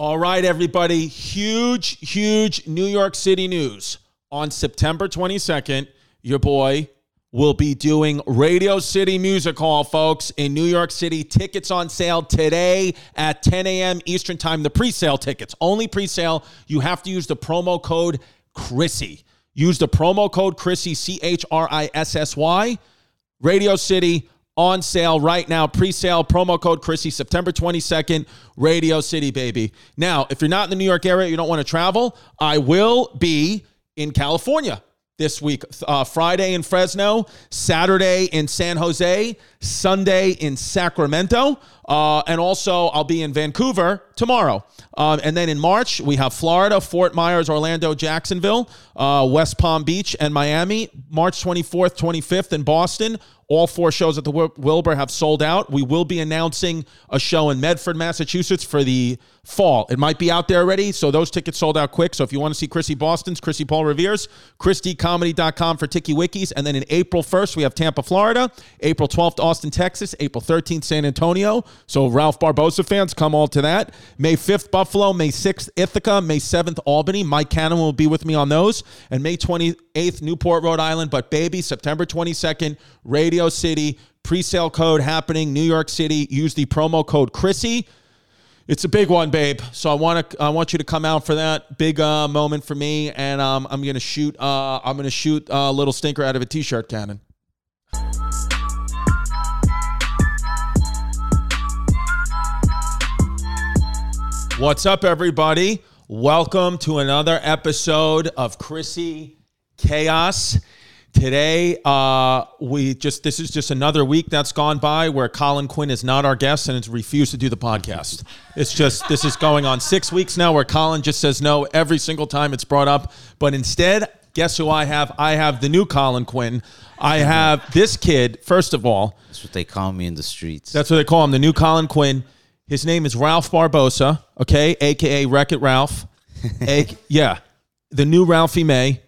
All right, everybody. Huge, huge New York City news. On September 22nd, your boy will be doing Radio City Music Hall, folks, in New York City. Tickets on sale today at 10 a.m. Eastern Time. The pre sale tickets, only pre sale. You have to use the promo code Chrissy. Use the promo code Chrissy, C H R I S S Y. Radio City on sale right now. Pre sale, promo code Chrissy, September 22nd, Radio City, baby. Now, if you're not in the New York area, you don't want to travel, I will be in California this week. Uh, Friday in Fresno, Saturday in San Jose, Sunday in Sacramento, uh, and also I'll be in Vancouver tomorrow. Um, and then in March, we have Florida, Fort Myers, Orlando, Jacksonville, uh, West Palm Beach, and Miami. March 24th, 25th in Boston. All four shows at the Wilbur have sold out. We will be announcing a show in Medford, Massachusetts for the fall. It might be out there already, so those tickets sold out quick. So if you want to see Chrissy Boston's, Chrissy Paul Revere's, ChrisDComedy.com for Tiki Wikis. And then in April 1st, we have Tampa, Florida. April 12th, Austin, Texas. April 13th, San Antonio. So Ralph Barbosa fans, come all to that. May 5th, Buffalo. May 6th, Ithaca. May 7th, Albany. Mike Cannon will be with me on those. And May 28th, Newport, Rhode Island. But baby, September 22nd, Radio City. Pre-sale code happening, New York City. Use the promo code Chrissy. It's a big one, babe. So I want to I want you to come out for that big uh, moment for me, and um, I'm gonna shoot uh, I'm gonna shoot a little stinker out of a t-shirt cannon. What's up, everybody? Welcome to another episode of Chrissy Chaos. Today, uh, we just this is just another week that's gone by where Colin Quinn is not our guest and has refused to do the podcast. It's just this is going on six weeks now where Colin just says no every single time it's brought up. But instead, guess who I have? I have the new Colin Quinn. I have this kid. First of all, That's what they call me in the streets. that's what they call him, the new Colin Quinn. His name is Ralph Barbosa, okay, aka Wreck It Ralph. A- yeah, the new Ralphie May.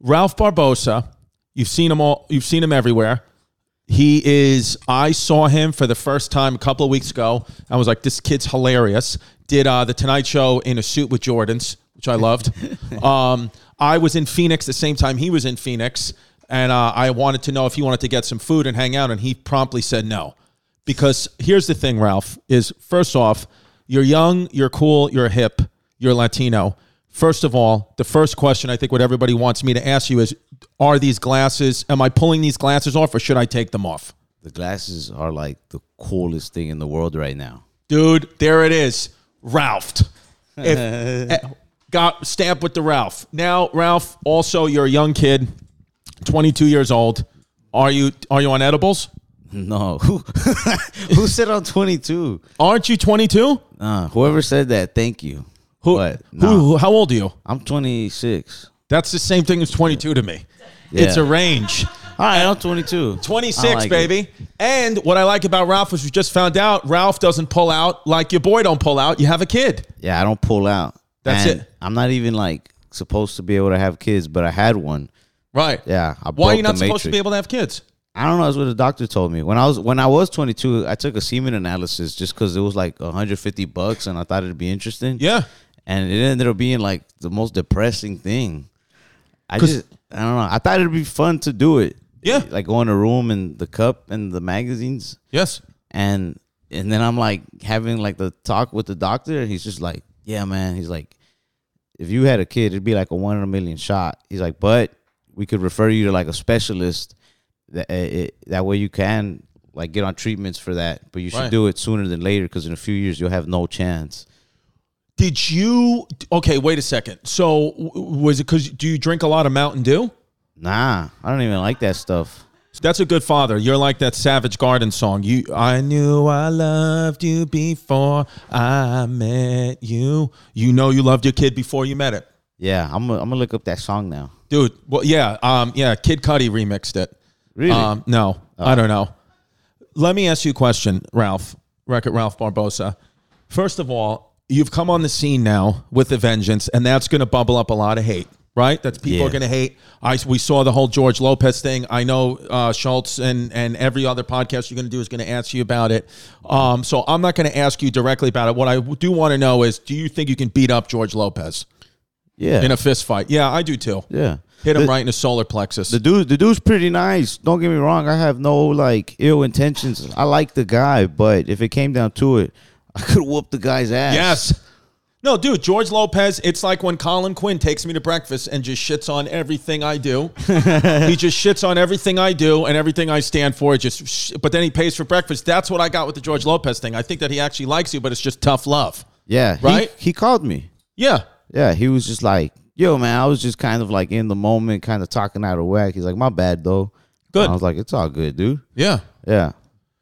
Ralph Barbosa, you've seen him all. You've seen him everywhere. He is. I saw him for the first time a couple of weeks ago. I was like, this kid's hilarious. Did uh, the Tonight Show in a suit with Jordans, which I loved. um, I was in Phoenix the same time he was in Phoenix, and uh, I wanted to know if he wanted to get some food and hang out, and he promptly said no. Because here's the thing, Ralph, is first off, you're young, you're cool, you're hip, you're Latino. First of all, the first question I think what everybody wants me to ask you is are these glasses, am I pulling these glasses off or should I take them off? the glasses are like the coolest thing in the world right now. Dude, there it is. Ralph. If, eh, got stamped with the Ralph. Now, Ralph, also you're a young kid, 22 years old. Are you are you on edibles? No, who who said I'm 22? Aren't you 22? Uh, whoever said that, thank you. Who, But, nah. who how old are you? I'm 26. That's the same thing as 22 to me. It's a range. All right, I'm 22. 26, I like it. baby. And what I like about Ralph is we just found out Ralph doesn't pull out like your boy don't pull out. You have a kid. Yeah, I don't pull out. That's And it. I'm not even like supposed to be able to have kids, but I had one. Right. Yeah, I Why are you not supposed to be able to have kids? I don't know. That's what the doctor told me when I was when I was 22. I took a semen analysis just because it was like 150 bucks, and I thought it'd be interesting. Yeah. and it ended up being like the most depressing thing. I just I don't know. I thought it'd be fun to do it. Yeah. like go in a room and the cup and the magazines, Yes. and and then I'm like having like the talk with the doctor, and he's just like, "Yeah, man." He's like, "If you had a kid, it'd be like a one in a million shot." He's like, "But we could refer you to like a specialist that it, that way you can like get on treatments for that, but you should Right. do it sooner than later because in a few years you'll have no chance." Did you? Okay, wait a second. So was it because do you drink a lot of Mountain Dew? Nah, I don't even like that stuff. That's a good father. You're like that Savage Garden song. You, I knew I loved you before I met you. You know you loved your kid before you met it, Yeah, I'm gonna, I'm gonna look up that song now. dude. Well, yeah, um, yeah. Kid Cudi remixed it. Really? Um, no, I don't know. Let me ask you a question, Ralph. Record Ralph Barbosa. First of all, you've come on the scene now with a vengeance, and that's going to bubble up a lot of hate, right? That's people Yeah. are going to hate. I we saw the whole George Lopez thing. I know uh, Schulz and and every other podcast you're going to do is going to ask you about it. Um, so I'm not going to ask you directly about it. What I do want to know is, do you think you can beat up George Lopez Yeah, in a fist fight? Yeah, I do too. yeah. Hit him The- right in the solar plexus. The dude, the dude's pretty nice. Don't get me wrong. I have no like ill intentions. I like the guy, but if it came down to it, I could whoop the guy's ass. Yes. No, dude, George Lopez, it's like when Colin Quinn takes me to breakfast and just shits on everything I do. he just shits on everything I do and everything I stand for. Just, sh- but then he pays for breakfast. That's what I got with the George Lopez thing. I think that he actually likes you, but it's just tough love. Yeah. he- Right? He, called me. Yeah. Yeah. He was just like, "Yo, man, I was just kind of like in the moment, kind of talking out of whack." He's like, "My bad, though." Good. I was like, "It's all good, dude." Yeah. Yeah.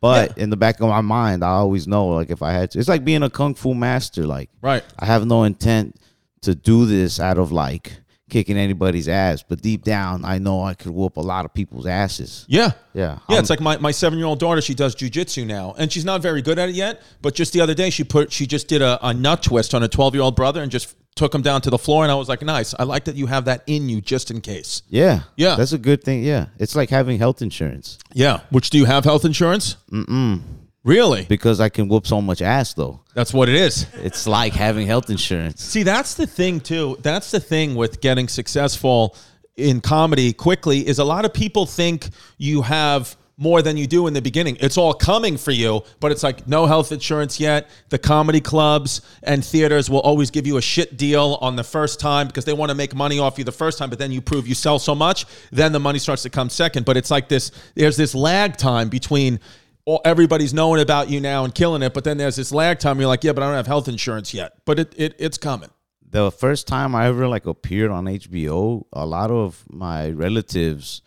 But in the back of my mind, I always know like if I had to, it's like being a kung fu master. Like Right. I have no intent to do this out of like kicking anybody's ass, but deep down, I know I could whoop a lot of people's asses. Yeah. Yeah. Yeah, I'm- it's like my, my seven year old daughter. She does jujitsu now, and she's not very good at it yet. But just the other day, she put she just did a, a nut twist on a twelve year old brother and just took him down to the floor. And I was like, nice. I like that you have that in you just in case. yeah. Yeah. That's a good thing. Yeah. It's like having health insurance Yeah. Which do you have health insurance? Mm-mm. Really? because I can whoop so much ass though. That's what it is. It's like having health insurance. See, that's the thing too. That's the thing with getting successful in comedy quickly is a lot of people think you have more than you do in the beginning. It's all coming for you, but it's like no health insurance yet. The comedy clubs and theaters will always give you a shit deal on the first time because they want to make money off you the first time, but then you prove you sell so much, then the money starts to come second. But it's like this there's this lag time between all, everybody's knowing about you now and killing it, but then there's this lag time. You're like, yeah, but I don't have health insurance yet, but it, it it's coming. The first time I ever like appeared on HBO, a lot of my relatives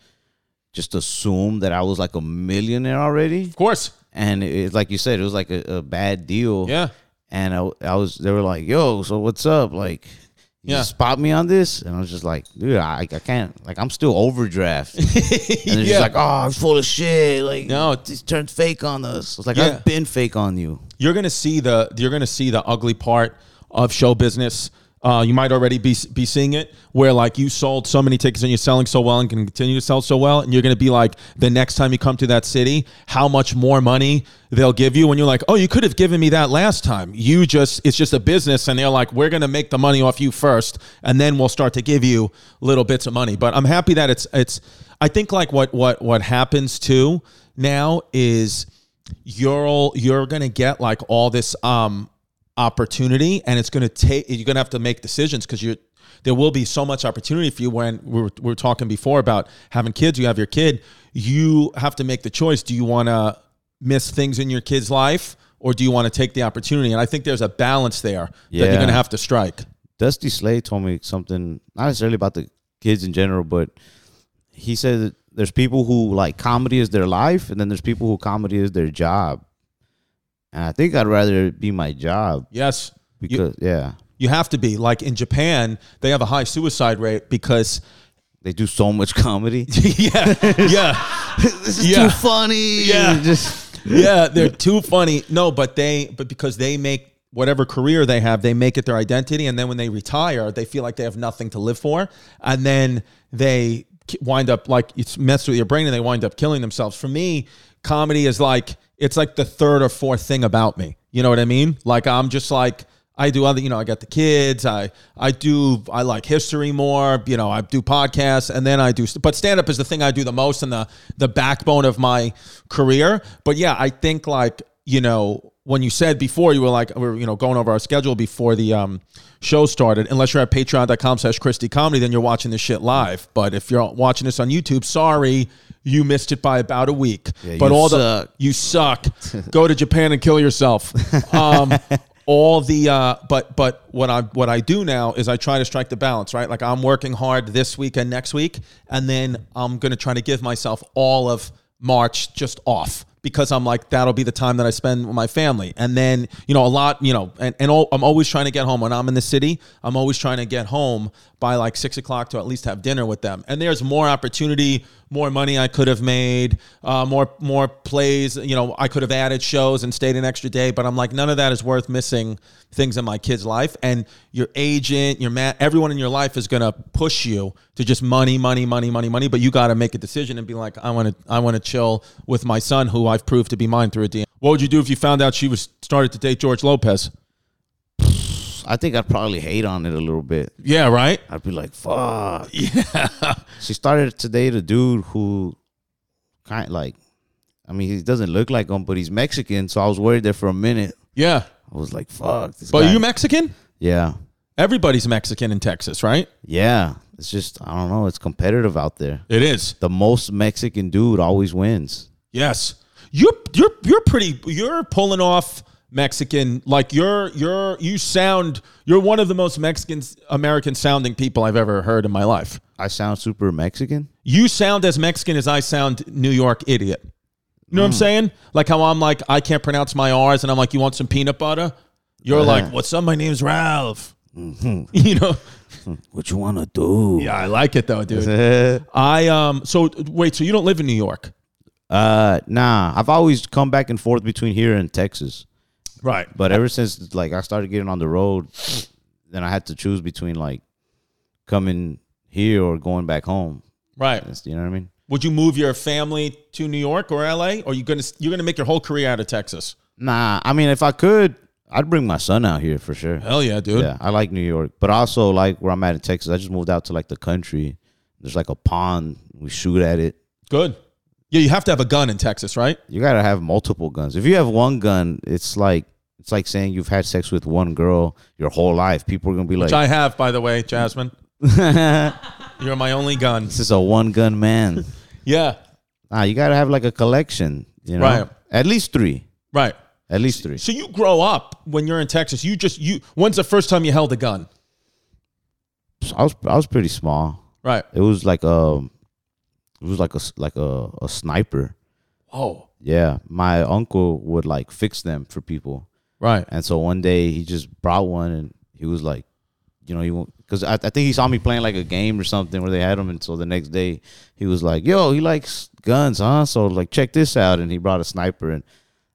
just assumed that I was like a millionaire already. Of course, and it, it- like you said, it was like a, a bad deal. yeah, And I, I was, they were like, "Yo, so what's up? Like, you Yeah. spot me on this?" And I was just like, "Dude, I, I can't. Like, I'm still overdraft." and they're Yeah. just like, "Oh, I'm full of shit. Like, No. this turned fake on us." I was like, Yeah. "I've been fake on you." you're gonna see the you're gonna see the ugly part of show business. Uh, you might already be be seeing it, where like you sold so many tickets and you're selling so well and can continue to sell so well, and you're gonna be like the next time you come to that city, how much more money they'll give you when you're like, oh, you could have given me that last time. You just it's just a business, and they're like, we're gonna make the money off you first, and then we'll start to give you little bits of money. But I'm happy that it's it's. I think like what what what happens too now is you're all, you're gonna get like all this um opportunity and it's gonna take you're gonna have to make decisions because you're there will be so much opportunity for you when we were, we were talking before about having kids. You have your kid. You have to make the choice. Do you want to miss things in your kid's life or do you want to take the opportunity? And i think there's a balance there that you're gonna have to strike. Dusty Slay told me something, not necessarily about the kids in general, but he said there's people who like comedy is their life, and then there's people who comedy is their job. And I think I'd rather it be my job yes You- because yeah, you have to be like in japan they have a high suicide rate because they do so much comedy. yeah yeah this is Yeah. too funny. Yeah. just yeah, they're too funny. No, but they but because they make whatever career they have, they make it their identity, and then when they retire, they feel like they have nothing to live for, and then they wind up like it's messed with your brain, and they wind up killing themselves. For me, comedy is like it's like the third or fourth thing about me. You know what I mean? Like I'm just like. I do other, you know, I got the kids. I I do I like history more. You know, I do podcasts, and then I do. But stand up is the thing I do the most and the the backbone of my career. But yeah, I think like you know when you said before you were like we you know going over our schedule before the um show started. Unless you're at Patreon.com/slash Chris D Comedy, then you're watching this shit live. But if you're watching this on YouTube, sorry. You missed it by about a week, Yeah, but all suck. the you suck. Go to Japan and kill yourself. Um, all the uh but but what I what I do now is I try to strike the balance, right? Like I'm working hard this week and next week, and then I'm gonna try to give myself all of March just off because I'm like that'll be the time that I spend with my family. And then you know a lot, you know, and and all, I'm always trying to get home when I'm in the city. I'm always trying to get home by like six o'clock to at least have dinner with them. And there's more opportunity, more money I could have made, uh, more more plays. You know, I could have added shows and stayed an extra day. But I'm like none of that is worth missing things in my kid's life. And your agent, your man, everyone in your life is gonna push you to just money, money, money, money, money. But you got to make a decision and be like, I want to, I want to chill with my son, who I've proved to be mine through a DM. What would you do if you found out she was started to date George Lopez? I think I'd probably hate on it a little bit. Yeah, right. I'd be like, "Fuck." Yeah. She started to date a dude who, kind of like, I mean, he doesn't look like him, but he's Mexican. So I was worried there for a minute. Yeah, I was like, "Fuck." This but guy. you Mexican? yeah, Everybody's Mexican in Texas, right? yeah. It's just I don't know. It's competitive out there. It is. The most Mexican dude always wins. Yes, you're you're you're pretty. You're pulling off Mexican. Like you're you're you sound. You're one of the most Mexican American sounding people I've ever heard in my life. I sound super Mexican. You sound as Mexican as I sound New York idiot. You know what I'm saying? Like how I'm like I can't pronounce my R's, and I'm like, you want some peanut butter? You're Uh-huh. like, what's up? My name's Ralph. You know? What you wanna do? Yeah, I like it though, dude. I um. So wait, so you don't live in New York, uh, nah. I've always come back and forth between here and Texas. Right? But ever since like I started getting on the road, then I had to choose between like coming here or going back home. Right. You know what I mean? Would you move your family to New York or LA, or you gonna you're gonna make your whole career out of Texas? Nah, I mean if I could, I'd bring my son out here for sure. Hell yeah, dude. Yeah, I like New York, but also like where I'm at in Texas. I just moved out to like the country. There's like a pond. We shoot at it. Good. Yeah, you have to have a gun in Texas, right? You gotta have multiple guns. If you have one gun, it's like it's like saying you've had sex with one girl your whole life. People are gonna be like, Which I have, by the way, Jasmine. You're my only gun. "This is a one gun man." Yeah. nah, you gotta have like a collection. You know, Right. at least three. Right. At least three. So you grow up when you're in Texas. You just you. When's the first time you held a gun? I was I was pretty small. Right. It was like a, it was like a s- like a, a sniper. Oh. Yeah, my uncle would like fix them for people, Right. and so one day he just brought one, and he was like, you know, he because I, I think he saw me playing like a game or something where they had them, and so the next day he was like, "Yo, he likes guns, huh?" So like, check this out, and he brought a sniper, and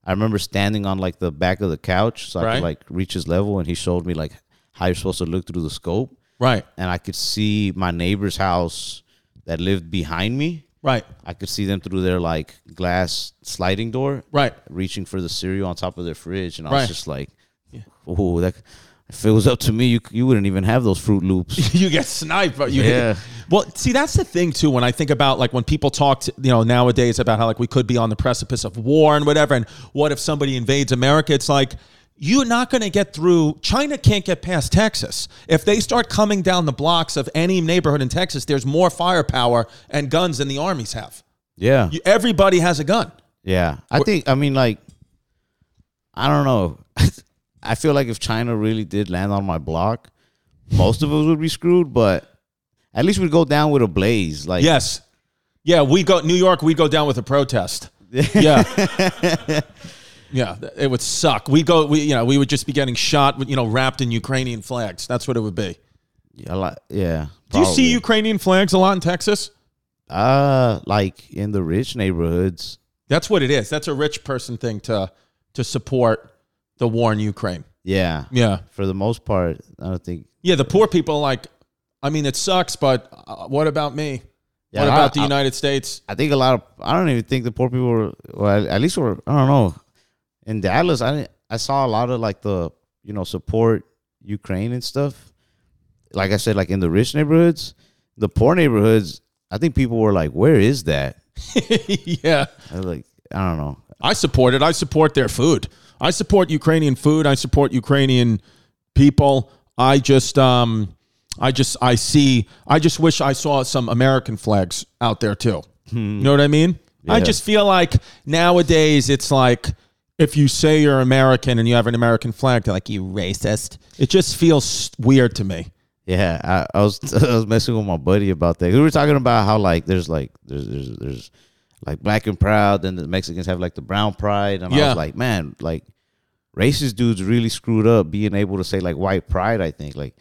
I remember standing on like the back of the couch so I could like reach his level, and he showed me like how you're supposed to look through the scope, Right. and I could see my neighbor's house that lived behind me. Right. I could see them through their like glass sliding door, Right. reaching for the cereal on top of their fridge, and I Right. was just like, "Oh, that." If it was up to me, you you wouldn't even have those Froot Loops. you get sniped, but you Yeah. Well, see, that's the thing too. When I think about like when people talk, to, you know, nowadays about how like we could be on the precipice of war and whatever, and what if somebody invades America? It's like you're not going to get through. China can't get past Texas. If they start coming down the blocks of any neighborhood in Texas, there's more firepower and guns than the armies have. Yeah, You, everybody has a gun. yeah. I think I mean like, I don't know. I feel like if China really did land on my block, most of us would be screwed. But at least we'd go down with a blaze. Like, Yes. Yeah, we go New York. We go down with a protest. Yeah. yeah, it would suck. We go. We you know we would just be getting shot. You know, wrapped in Ukrainian flags. That's what it would be. yeah, yeah. Do you see. Ukrainian flags a lot in Texas? Uh, like in the rich neighborhoods. That's what it is. That's a rich person thing to to support the war in Ukraine. Yeah, Yeah, for the most part, I don't think. yeah. The poor people are like. I mean, it sucks, but uh, what about me? Yeah, what I- about the I- United States? I think a lot of I don't even think the poor people were well at least were I don't know in Dallas I I saw a lot of like the you know support Ukraine and stuff like I said like in the rich neighborhoods the poor neighborhoods I think people were like where is that yeah. I was like I don't know I support it. I support their food. I support Ukrainian food. I support Ukrainian people. I just um I just I see I just wish I saw some American flags out there too. You know what I mean? I just feel like nowadays it's like if you say you're American and you have an American flag, they're like you racist. It just feels weird to me. Yeah, I, I was I was messing with my buddy about that. We were talking about how like there's like there's there's there's like black and proud, then the Mexicans have like the brown pride, and I was like, man, like racist dudes really screwed up being able to say like white pride. I think like,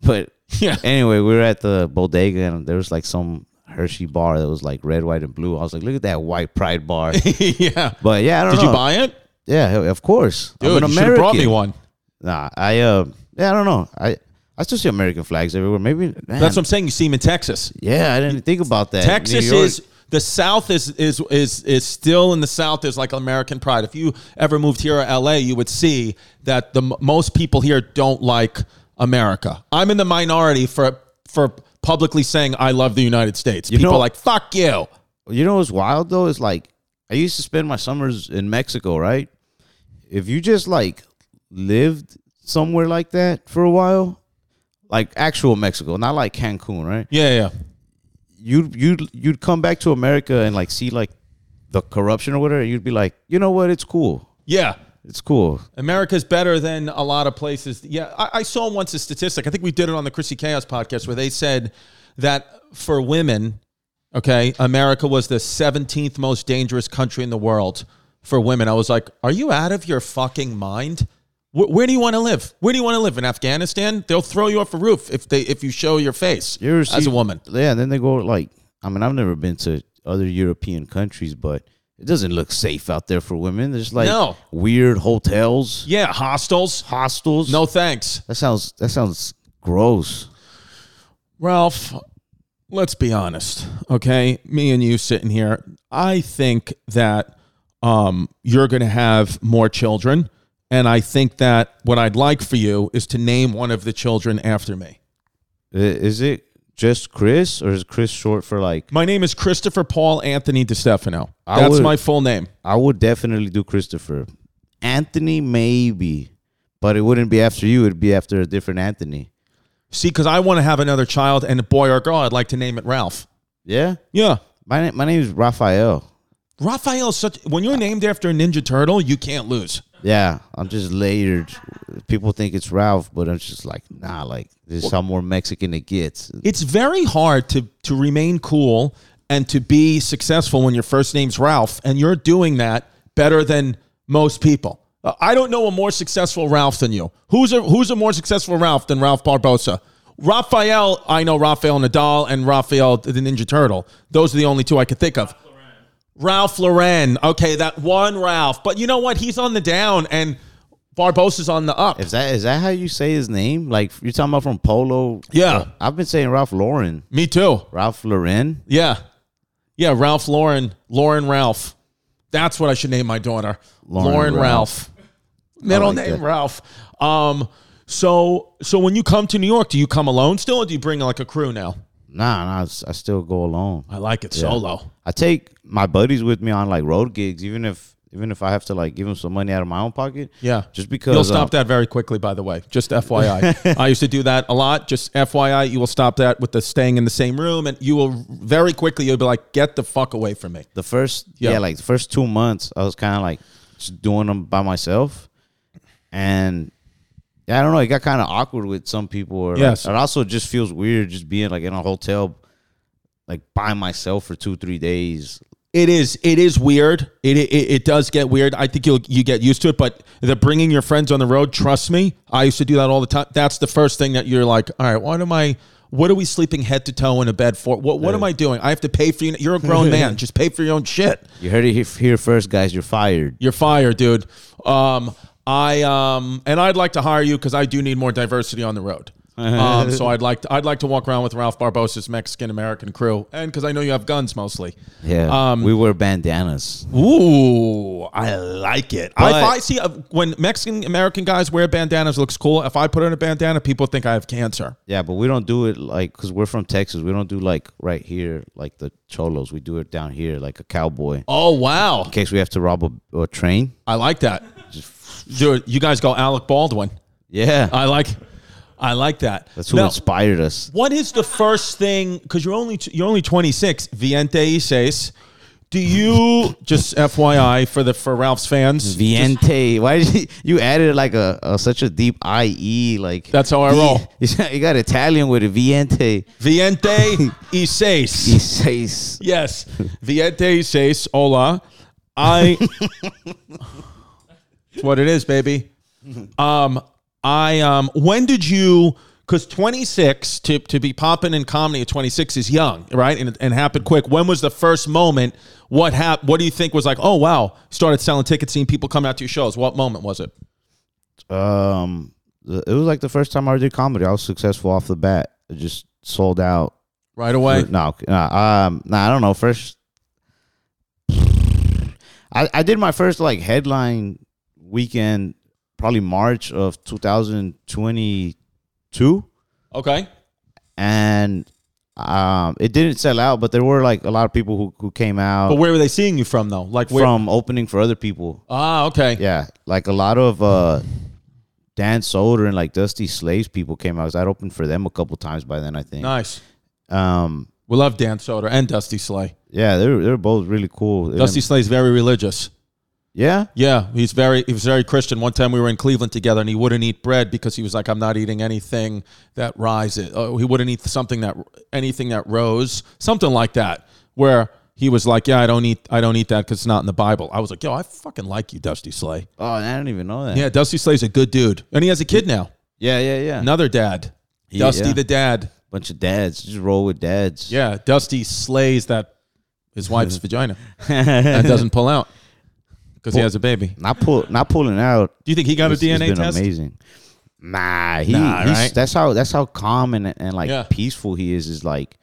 but Yeah. Anyway, we were at the bodega and there was like some Hershey bar that was like red, white, and blue. I was like, look at that white pride bar. yeah. But yeah, I don't Did know. you buy it? Yeah, of course. I'm Dude, an you should have brought me American. one. Nah, I uh, yeah, I don't know. I I still see American flags everywhere. Maybe man, That's what I'm saying. You see them in Texas. Yeah, I didn't think about that. Texas New York- is the South is is is is still in the South is like American pride. If you ever moved here to LA, you would see that the m- most people here don't like America. I'm in the minority for for publicly saying I love the United States. You people know- are like fuck you. You know what's wild though? Is like I used to spend my summers in Mexico, right? If you just like lived somewhere like that for a while, like actual Mexico, not like Cancun, right? Yeah, yeah. You'd you'd you'd come back to America and like see like the corruption or whatever, you'd be like, you know what? It's cool. Yeah. It's cool. America's better than a lot of places. Yeah, I, I saw once a statistic. I think we did it on the Chrissy Chaos podcast where they said that for women, okay, America was the 17th most dangerous country in the world for women. I was like, are you out of your fucking mind? Where, where do you want to live? Where do you want to live in Afghanistan? They'll throw you off a roof if they if you show your face You ever as see- a woman. Yeah, and then they go like, I mean, I've never been to other European countries, but it doesn't look safe out there for women. There's like No. weird hotels, Yeah, hostels. hostels. No thanks. that sounds that sounds gross. Ralph, let's be honest, okay? Me and you sitting here, I think that um, you're going to have more children. And I think that what I'd like for you is to name one of the children after me. Is it just Chris, or is Chris short for like? My name is Christopher Paul Anthony Distefano. I That's would- my full name. I would definitely do Christopher. Anthony, maybe, but it wouldn't be after you. It'd be after a different Anthony. See, because I want to have another child and a boy oh or girl, I'd like to name it Ralph. Yeah, Yeah. my name my name is Raphael. Raphael is such, when you're named after a Ninja Turtle, you can't lose. Yeah, I'm just layered. People think it's Ralph, but I'm just like, nah, like this is how more Mexican it gets. it's very hard to to remain cool and to be successful when your first name's Ralph, and you're doing that better than most people. Uh, I don't know a more successful Ralph than you. Who's a who's a more successful Ralph than Ralph Barbosa? Raphael, I know Rafael Nadal and Raphael the Ninja Turtle. Those are the only two I could think of. Ralph Lauren. Okay, that one Ralph. But you know what? He's on the down and Barbosa's on the up. Is that is that how you say his name? Like you're talking about from Polo? Yeah. I've been saying Ralph Lauren, Me too. Ralph Lauren. Yeah. Yeah, Ralph Lauren. Lauren Ralph. That's what I should name my daughter. Lauren, Lauren Ralph. Middle like name that. Ralph. Um so so when you come to New York, do you come alone still or do you bring like a crew now? Nah, nah, I s- I still go alone. I like it solo. I take my buddies with me on like road gigs, even if even if I have to like give them some money out of my own pocket. Yeah. just because You'll stop um, that very quickly, by the way. Just FYI. I used to do that a lot. Just FYI, you will stop that with the staying in the same room, and you will very quickly. You'll be like, "Get the fuck away from me." the first Yeah. yeah. like the first two months I was kind of like just doing them by myself, and yeah, I don't know. It got kind of awkward with some people. Or Yes. like, it also just feels weird just being like in a hotel, like by myself for two three days. It is. It is weird. It, it it does get weird. I think you'll you get used to it. But the bringing your friends on the road, trust me, I used to do that all the time. That's the first thing that you're like, all right, what am I? What are we sleeping head to toe in a bed for? What what am I doing? I have to pay for you. You're a grown man. Just pay for your own shit. You heard it here first, guys. You're fired. You're fired, dude. Um, I um, and I'd like to hire you because I do need more diversity on the road. Um, so I'd like to, I'd like to walk around with Ralph Barbosa's Mexican American crew, and because I know you have guns mostly. Yeah, Um, we wear bandanas. Ooh, I like it. But- if I see uh, when Mexican American guys wear bandanas, looks cool. If I put on a bandana, people think I have cancer. Yeah, but we don't do it like because we're from Texas. We don't do like right here, like the cholos. We do it down here, like a cowboy. Oh wow, In case we have to rob a, a train. I like that. Dude, you guys go Alec Baldwin. Yeah, I like, I like that. that's who Now, inspired us. What is the first thing? Because you're only you're only 26. Viente y seis. Do you just FYI for the for Ralph's fans? Viente. Why did you, you added like a, a such a deep IE? Like That's how I roll. You got Italian with a Viente. Viente y seis. He says Yes, Viente y seis. Hola. I. It's what it is, baby. Um, I um, when did you? Because twenty six to to be popping in comedy at twenty six is young, right? And and happened quick. When was the first moment? What hap- What do you think was like? Oh wow! Started selling tickets, seeing people come out to your shows. What moment was it? um, it was like the first time I did comedy. I was successful off the bat. It just sold out. Right away. No, nah, um, nah, I don't know. First, I I did my first like headline weekend, probably March of 2022, Okay. and um, it didn't sell out, but there were like a lot of people who who came out But where were they seeing you from though? Like where? from opening for other people. ah, okay. Yeah, like a lot of uh, Dan Soder and like Dusty Slay's people came out. I'd opened for them a couple times by then, I think. Nice. Um, We love Dan Soder and Dusty Slay. yeah, they're they're both really cool. Dusty Slay's very religious. Yeah, Yeah, he's very he was very Christian. One time we were in Cleveland together, and he wouldn't eat bread because he was like, "I'm not eating anything that rises." Oh, he wouldn't eat something that anything that rose, something like that. Where he was like, "Yeah, I don't eat I don't eat that because it's not in the Bible." I was like, "Yo, I fucking like you, Dusty Slay." Oh, I don't even know that. Yeah, Dusty Slay's a good dude, and he has a kid now, yeah, yeah, yeah. another dad, Yeah, Dusty yeah. the dad. Bunch of dads. Just roll with dads. Yeah, Dusty slays that his wife's vagina and doesn't pull out because he has a baby. Not pull, not pulling out. Do you think he got a It's- it's DNA been test? Amazing. Nah, he, Nah, he's, right? that's how that's how calm and and like Yeah. peaceful he is. Is like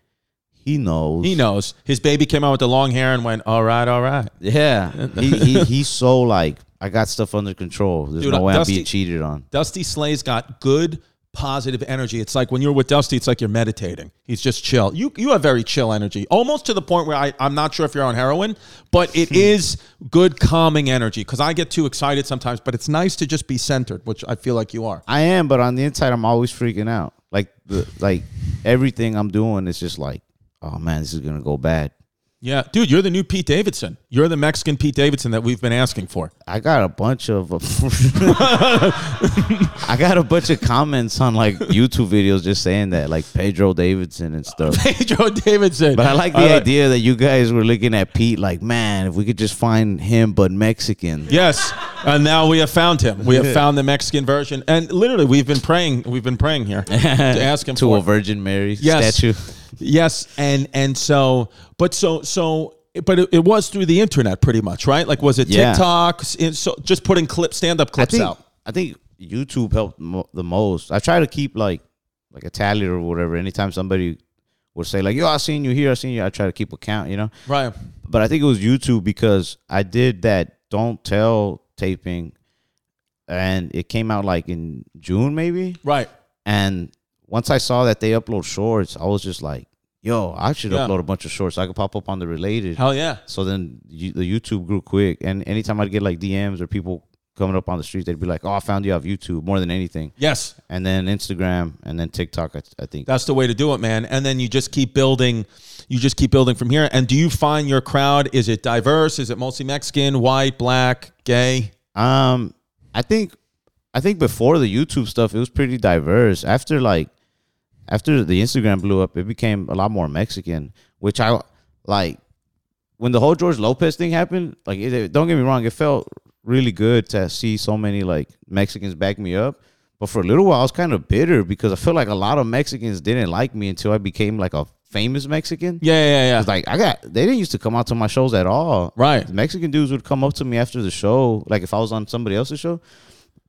he knows. He knows his baby came out with the long hair and went, "All right, all right." Yeah, he, he he's so like I got stuff under control. There's Dude, no way Dusty- I'm being cheated on. Dusty Slay's got good positive energy. It's like when you're with Dusty, it's like you're meditating. He's just chill. You you have very chill energy, almost to the point where I I'm not sure if you're on heroin, but it hmm. is good calming energy. Because I get too excited sometimes, but it's nice to just be centered, which I feel like you are. I am, but on the inside, I'm always freaking out. Like the like everything I'm doing is just like, oh man, this is gonna go bad. Yeah, dude, you're the new Pete Davidson. You're the Mexican Pete Davidson that we've been asking for. I got a bunch of uh, I got a bunch of comments on like YouTube videos just saying that, like Pedro Davidson and stuff. Pedro Davidson. But I like the idea that you guys were looking at Pete like, man, if we could just find him but Mexican. Yes, and now we have found him. We have found the Mexican version, and literally, we've been praying. We've been praying here to ask him to for a Virgin Mary yes, statue. Yes, and and so, but so so, but it, it was through the internet, pretty much, right? Like, was it Yeah. TikTok? So just putting clip stand up I clips think out. I think YouTube helped mo- the most. I try to keep like like a tally or whatever. Anytime somebody would say like, "Yo, I seen you here, I seen you," I try to keep a count, you know. Right. But I think it was YouTube because I did that "Don't Tell" taping, and it came out like in June maybe. Right. And once I saw that they upload shorts, I was just like, "Yo, I should Yeah. upload a bunch of shorts so I could pop up on the related." Hell yeah. So then you, the YouTube grew quick, and anytime I'd get like DMs or people coming up on the street, they'd be like, "Oh, I found you off YouTube more than anything." Yes, And then Instagram, and then TikTok. I, I think. that's the way to do it, man. And then you just keep building. You just keep building from here. And do you find your crowd? Is it diverse? Is it mostly Mexican, white, black, gay? Um, I think, I think before the YouTube stuff, it was pretty diverse. After like, after the Instagram blew up, it became a lot more Mexican, which I like. When the whole George Lopez thing happened, like, it, don't get me wrong, it felt really good to see so many like Mexicans back me up. But for a little while, I was kind of bitter because I feel like a lot of Mexicans didn't like me until I became like a famous Mexican. Yeah, yeah, yeah. It's like I got they didn't used to come out to my shows at all. Right. The Mexican dudes would come up to me after the show, like if I was on somebody else's show,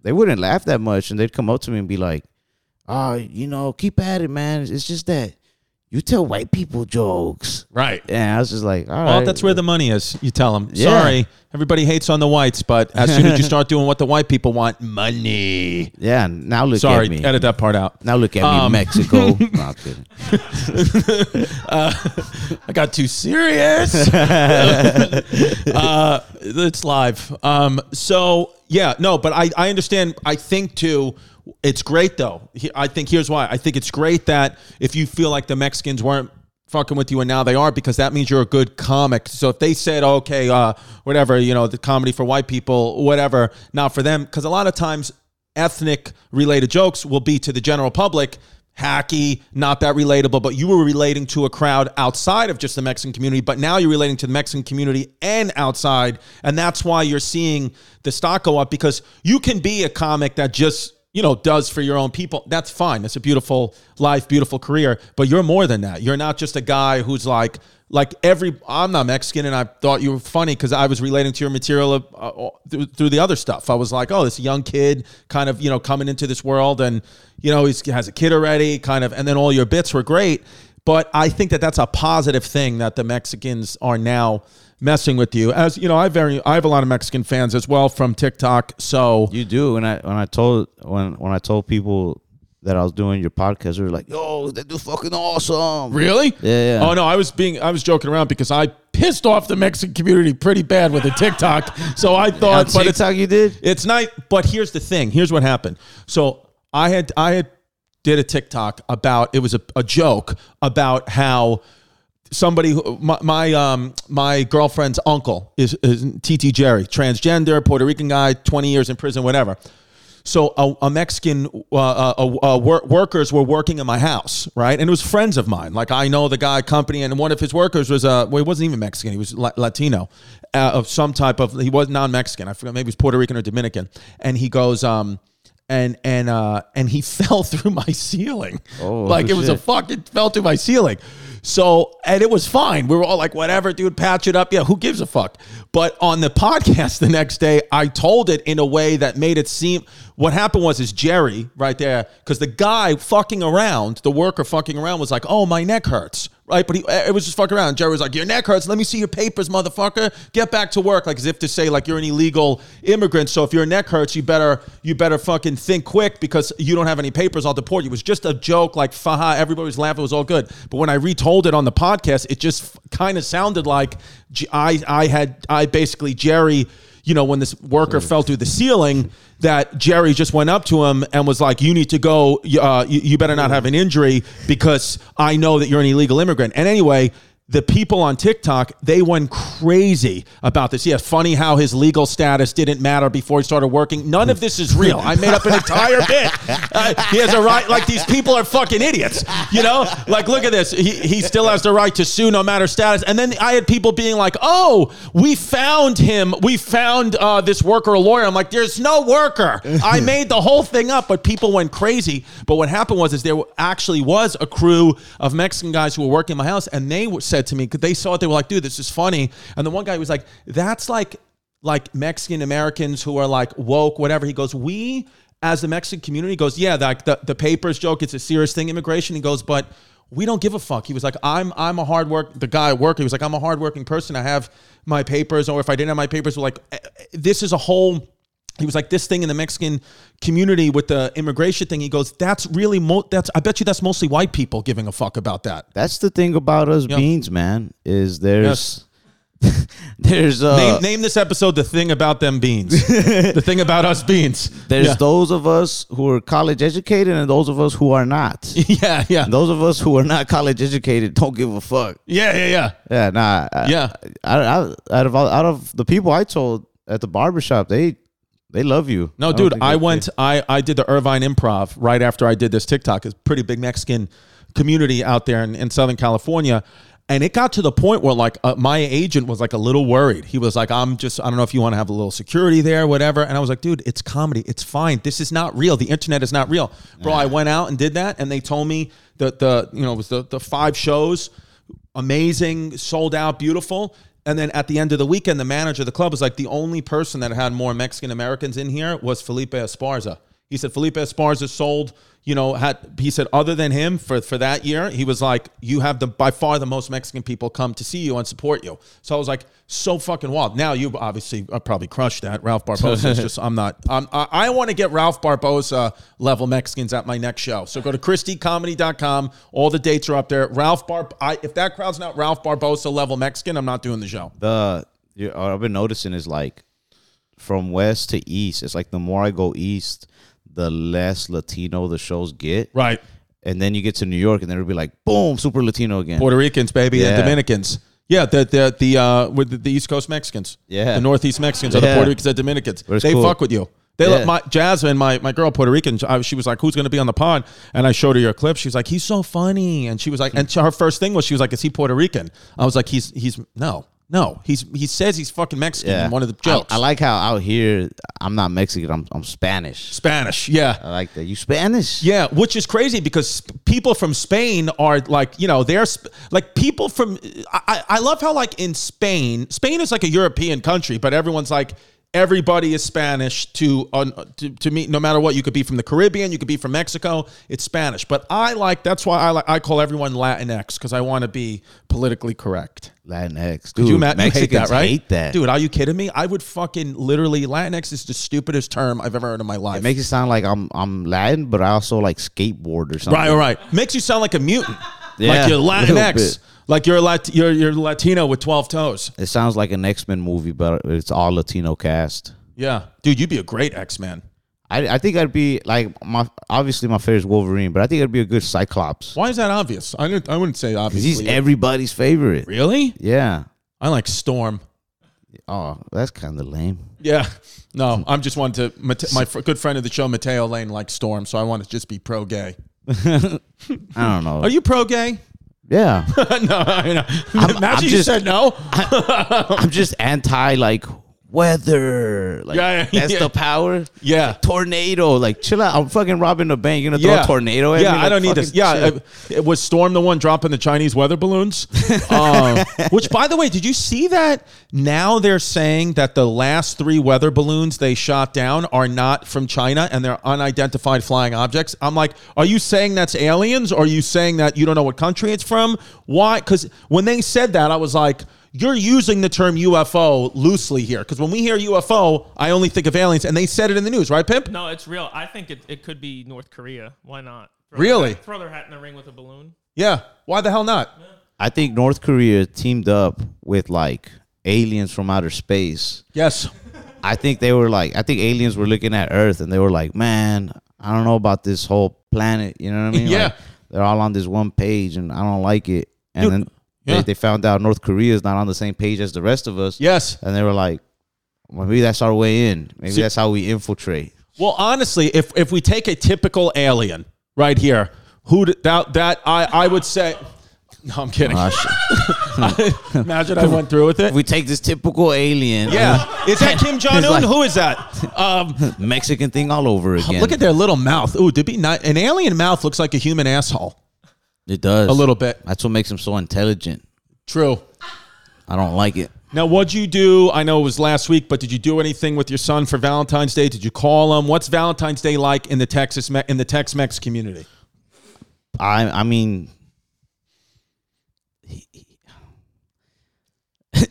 they wouldn't laugh that much, and they'd come up to me and be like, "Oh, you know, keep at it, man. It's just that you tell white people jokes." right. And I was just like, "All right." Well, that's where the money is. You tell them. Yeah. Sorry, everybody hates on the whites, but as soon as you start doing what the white people want, money. yeah. Now look Sorry, at me. Sorry, edit that part out. Now look at me, Um, Mexico. no, kidding. I got too serious. uh, it's live. Um, so yeah, no, but I, I understand. I think too. It's great though. I think here's why. I think it's great that if you feel like the Mexicans weren't fucking with you and now they are because that means you're a good comic. So if they said, okay, uh, whatever, you know, the comedy for white people, whatever, not for them, because a lot of times ethnic related jokes will be to the general public hacky, not that relatable, but you were relating to a crowd outside of just the Mexican community, but now you're relating to the Mexican community and outside. And that's why you're seeing the stock go up because you can be a comic that just you know, does for your own people, that's fine. That's a beautiful life, beautiful career. But you're more than that. You're not just a guy who's like, like every. I'm not Mexican, and I thought you were funny because I was relating to your material uh, through, through the other stuff. I was like, oh, this young kid, kind of, you know, coming into this world, and you know, he has a kid already, kind of, and then all your bits were great. But I think that that's a positive thing that the Mexicans are now messing with you. As you know, I very I have a lot of Mexican fans as well from TikTok. So You do. And I when I told when when I told people that I was doing your podcast, they were like, "Yo, they do fucking awesome." really, Yeah, yeah. Oh no, I was being I was joking around because I pissed off the Mexican community pretty bad with the TikTok. so I thought, but it's TikTok, you did. It's nice, but here's the thing. Here's what happened. So I had I had did a TikTok about it was a, a joke about how somebody who, my, my um my girlfriend's uncle is, is TT Jerry, transgender, Puerto Rican guy, 20 years in prison, whatever. So a, a Mexican uh, uh, uh, wor- workers were working in my house, right? And it was friends of mine. Like I know the guy company, and one of his workers was a well, he wasn't even Mexican. He was La- Latino, uh, of some type of. He was non-Mexican. I forgot. Maybe he was Puerto Rican or Dominican. And he goes, um, and and uh, and he fell through my ceiling. Oh, like it was a fucking fell through my ceiling. So, and it was fine. We were all like, whatever, dude, patch it up. Yeah, who gives a fuck? But on the podcast the next day, I told it in a way that made it seem what happened was is Jerry right there, because the guy fucking around, the worker fucking around was like, oh, my neck hurts. Right, but he eh, it was just fucking around. Jerry was like, "Your neck hurts. Let me see your papers, motherfucker. Get back to work." Like as if to say, like you're an illegal immigrant. So if your neck hurts, you better you better fucking think quick because you don't have any papers. I'll deport you. It was just a joke. Like faha, everybody was laughing. It was all good. But when I retold it on the podcast, it just kind of sounded like I I had I basically Jerry. You know, when this worker fell through the ceiling, that Jerry just went up to him and was like, "You need to go. Uh, you, you better not have an injury because I know that you're an illegal immigrant." And anyway, the people on TikTok they went crazy about this. Yeah, funny how his legal status didn't matter before he started working. None of this is real. I made up an entire bit. Uh, he has a right. Like these people are fucking idiots. You know, like look at this. He he still has the right to sue no matter status. And then I had people being like, "Oh, we found him. We found uh, this worker a lawyer." I'm like, "There's no worker. I made the whole thing up." But people went crazy. But what happened was, is there actually was a crew of Mexican guys who were working in my house, and they were- said to me because they saw it, they were like, "Dude, this is funny." And the one guy was like, "That's like." like Mexican Americans who are like woke, whatever. He goes, we as the Mexican community goes, yeah, like the, the papers joke, it's a serious thing, immigration. He goes, but we don't give a fuck. He was like, I'm I'm a hard work. The guy at work, he was like, I'm a hardworking person. I have my papers, or if I didn't have my papers, like eh, eh, this is a whole. He was like this thing in the Mexican community with the immigration thing. He goes, that's really mo- that's. I bet you that's mostly white people giving a fuck about that. That's the thing about us beans, man. Is there's there's uh name, name this episode the thing about them beans. the thing about us beans. there's yeah. those of us who are college educated and those of us who are not. yeah, yeah, those of us who are not college educated don't give a fuck. yeah, yeah, yeah. Yeah, nah. I- Yeah. I, I, out of out of the people I told at the barbershop, they they love you. No, don't dude, I went. I I did the Irvine Improv right after I did this TikTok. It's a pretty big Mexican community out there in, in Southern California. And it got to the point where, like, uh, my agent was like a little worried. He was like, "I'm just, I don't know if you want to have a little security there, whatever." And I was like, "Dude, it's comedy. It's fine. This is not real. The internet is not real, bro." I went out and did that, and they told me that the, you know, it was the the five shows, amazing, sold out, beautiful. And then at the end of the weekend, the manager of the club was like, the only person that had more Mexican Americans in here was Felipe Esparza. He said Felipe Esparza sold, you know, had he said other than him for for that year, he was like, you have the by far the most Mexican people come to see you and support you. So I was like, so fucking wild. Now you've obviously uh, probably crushed that. Ralph Barbosa is just I'm not. I, I want to get Ralph Barbosa level Mexicans at my next show. So go to ChrisDComedy.com. All the dates are up there. Ralph Bar. I, if that crowd's not Ralph Barbosa level Mexican, I'm not doing the show. the I've been noticing is like from west to east. It's like the more I go east, the less Latino the shows get. Right. and then you get to New York, and then it'll be like boom, super Latino again. Puerto Ricans, baby, and Dominicans. Yeah, the the the uh with the, the East Coast Mexicans. Yeah. the Northeast Mexicans are the Yeah. Puerto Ricans and Dominicans. They cool. fuck with you. They Yeah. let my Jasmine, my my girl Puerto Rican. I, she was like, "Who's going to be on the pod?" And I showed her your clip. She was like, "He's so funny," and she was like, and her first thing was she was like, "Is he Puerto Rican?" I was like, "He's he's no." No, he's he says he's fucking Mexican. yeah, in one of the I- jokes. I, like how out here I'm not Mexican. I'm I'm Spanish. Spanish. Yeah, I like that. You Spanish? Yeah, which is crazy because sp- people from Spain are like, you know, they're sp- like people from. I, I I love how like in Spain, Spain is like a European country, but everyone's like everybody is Spanish to on to, to me. No matter what, you could be from the Caribbean, you could be from Mexico. It's Spanish, but I like that's why I like I call everyone Latinx because I want to be politically correct. Latinx. Dude, Could you, ima- you hate Mexicans that, right? hate that. dude. Are you kidding me? I would fucking literally Latinx is the stupidest term I've ever heard in my life. It makes it sound like I'm I'm Latin, but I also like skateboard or something. Right, right. Makes you sound like a mutant. Yeah, like you're Latinx. Like you're a Lat- you're you're Latino with 12 toes. It sounds like an X Men movie, but it's all Latino cast. Yeah. Dude, you'd be a great X-Man. I, I think I'd be like my obviously my favorite is Wolverine, but I think I'd be a good Cyclops Why is that obvious? I didn't, I wouldn't say obvious. he's everybody's favorite. really? Yeah. I like Storm. Oh, that's kind of lame. Yeah. No, I'm just wanting to Mate- my fr- good friend of the show Mateo Lane likes Storm, so I want to just be pro gay. I don't know. Are you pro gay? yeah. no, I know. Imagine I'm you just- said no. I'm just anti like weather. Like Yeah, yeah, that's yeah. the power. Yeah. Tornado. Like chill out. I'm fucking robbing a bank. You're gonna throw a tornado at yeah, me? I Like, don't need this. Yeah, chill. uh, was Storm the one dropping the Chinese weather balloons? Um, which, by the way, did you see that? Now they're saying that the last three weather balloons they shot down are not from China and they're unidentified flying objects. I'm like, are you saying that's aliens? Or are you saying that you don't know what country it's from? Why? Because when they said that, I was like. You're using the term UFO loosely here because when we hear UFO, I only think of aliens, and they said it in the news, right, Pimp? No, it's real. I think it, it could be North Korea. Why not? Throw Really? Their throw their hat in the ring with a balloon. Yeah. Why the hell not? I think North Korea teamed up with like aliens from outer space. Yes. I think they were like, I think aliens were looking at Earth and they were like, man, I don't know about this whole planet. You know what I mean? Yeah. Like, they're all on this one page and I don't like it. And Dude, then yeah. they, they found out North Korea is not on the same page as the rest of us. Yes. And they were like, well, maybe that's our way in. Maybe See- that's how we infiltrate. Well, honestly, if if we take a typical alien right here, who that that I I would say. No, I'm kidding. Imagine I went through with if it. we take this typical alien, Yeah, is that Kim Jong Un? like- Who is that? Um, Mexican thing all over again. look at their little mouth. Ooh, to be not an alien mouth looks like a human asshole it does a little bit. That's what makes him so intelligent. True. I don't like it. Now, what'd you do? I know it was last week, but did you do anything with your son for Valentine's Day? Did you call him? What's Valentine's Day like in the Texas Me- in the Tex-Mex community? I I mean, I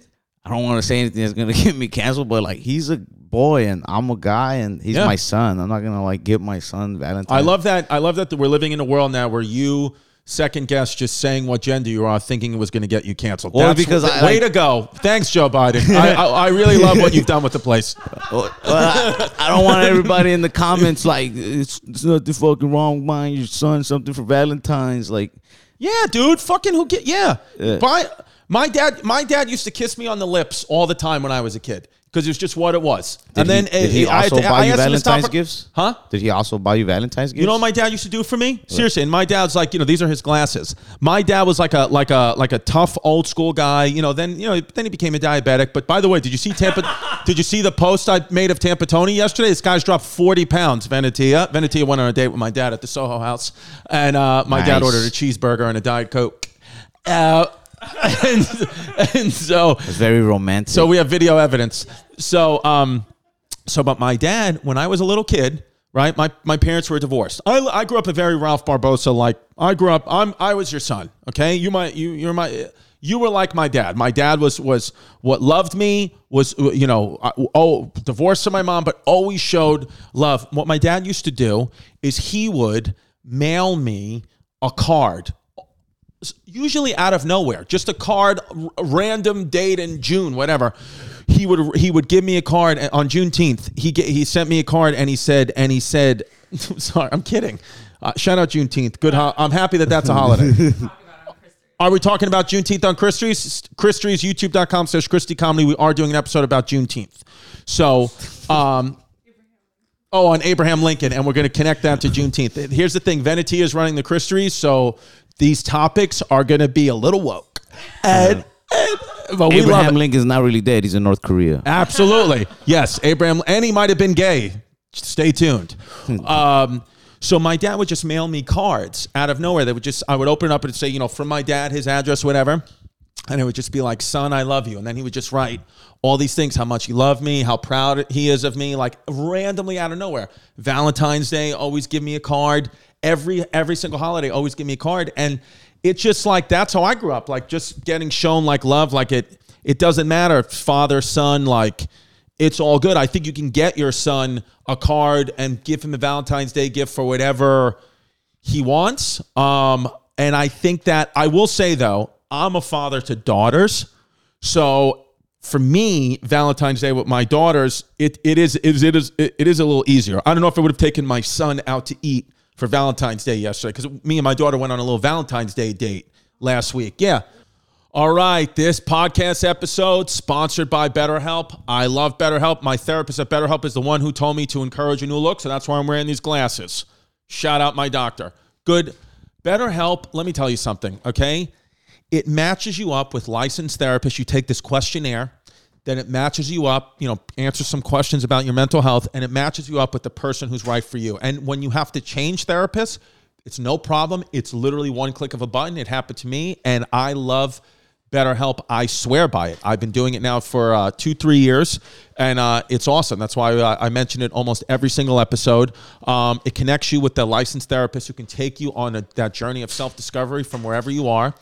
don't want to say anything that's gonna get me canceled, but like he's a boy and I'm a guy and he's Yeah. my son. I'm not gonna like give my son Valentine's. I love that. I love that we're living in a world now where you second guess just saying what gender you are, thinking it was going to get you canceled. Well, That's because I- way like- to go. Thanks, Joe Biden. I, I, I really love what you've done with the place. Well, I, I don't want everybody in the comments like it's, it's nothing fucking wrong buying your son something for Valentine's. Like Yeah, dude. Fucking who get? Yeah. Yeah. Buy, my dad. My dad used to kiss me on the lips all the time when I was a kid because it was just what it was. did and then he, did he uh, I also to- buy I you asked him to stop Valentine's for- gifts? Huh? Did he also buy you Valentine's gifts? You know what my dad used to do for me? Seriously, and my dad's like, you know, these are his glasses. My dad was like a like a like a tough old school guy. You know, then you know, then he became a diabetic. But by the way, did you see Tampa? did you see the post I made of Tampa Tony yesterday? This guy's dropped forty pounds. Venetia, Venetia went on a date with my dad at the Soho House, and uh, my dad ordered a cheeseburger and a diet coke. Uh, and, and so It's very romantic. so we have video evidence. So, um, so but my dad, when I was a little kid, right? My my parents were divorced. I, I grew up a very Ralph Barbosa like. I grew up. I'm I was your son. Okay, you my you you're my. You were like my dad. My dad was was what loved me was you know oh divorced from my mom, but always showed love. What my dad used to do is he would mail me a card usually out of nowhere, just a card, r- random date in June, whatever. He would he would give me a card on Juneteenth. He he sent me a card and he said and he said, sorry, I'm kidding. Uh, shout out Juneteenth. Good. Ho- I'm happy that that's a holiday. Are we talking about Juneteenth on Christie's? Christie's, youtube.com slash Chris D Comedy. We are doing an episode about Juneteenth. So, um, oh, on Abraham Lincoln, and we're going to connect that to Juneteenth. Here's the thing Venetia is running the Christie's, so these topics are going to be a little woke. And, and but we Abraham it. Lincoln's not really dead. He's in North Korea. Absolutely. Yes, Abraham, and he might have been gay. Stay tuned. Um, so my dad would just mail me cards out of nowhere. They would just, I would open it up and say, you know, from my dad, his address, whatever. And it would just be like, son, I love you. And then he would just write all these things, how much he loved me, how proud he is of me, like randomly out of nowhere. Valentine's Day, always give me a card. Every every single holiday, always give me a card. And it's just like that's how I grew up. Like just getting shown like love, like it it doesn't matter, father, son, like it's all good. I think you can get your son a card and give him a Valentine's Day gift for whatever he wants. Um, and I think that I will say though, I'm a father to daughters, so for me, Valentine's Day with my daughters, it it is it is it is it is a little easier. I don't know if I would have taken my son out to eat for Valentine's Day yesterday because me and my daughter went on a little Valentine's Day date last week. Yeah. All right, this podcast episode sponsored by BetterHelp. I love BetterHelp. My therapist at BetterHelp is the one who told me to encourage a new look, so that's why I'm wearing these glasses. Shout out my doctor. Good. BetterHelp, let me tell you something, okay? It matches you up with licensed therapists. You take this questionnaire, then it matches you up, you know, answers some questions about your mental health, and it matches you up with the person who's right for you. And when you have to change therapists, it's no problem. It's literally one click of a button. It happened to me, and I love BetterHelp. I swear by it. I've been doing it now for uh, two, three years, and uh, it's awesome. That's why uh, I mention it almost every single episode. Um, it connects you with the licensed therapist who can take you on a, that journey of self discovery from wherever you are.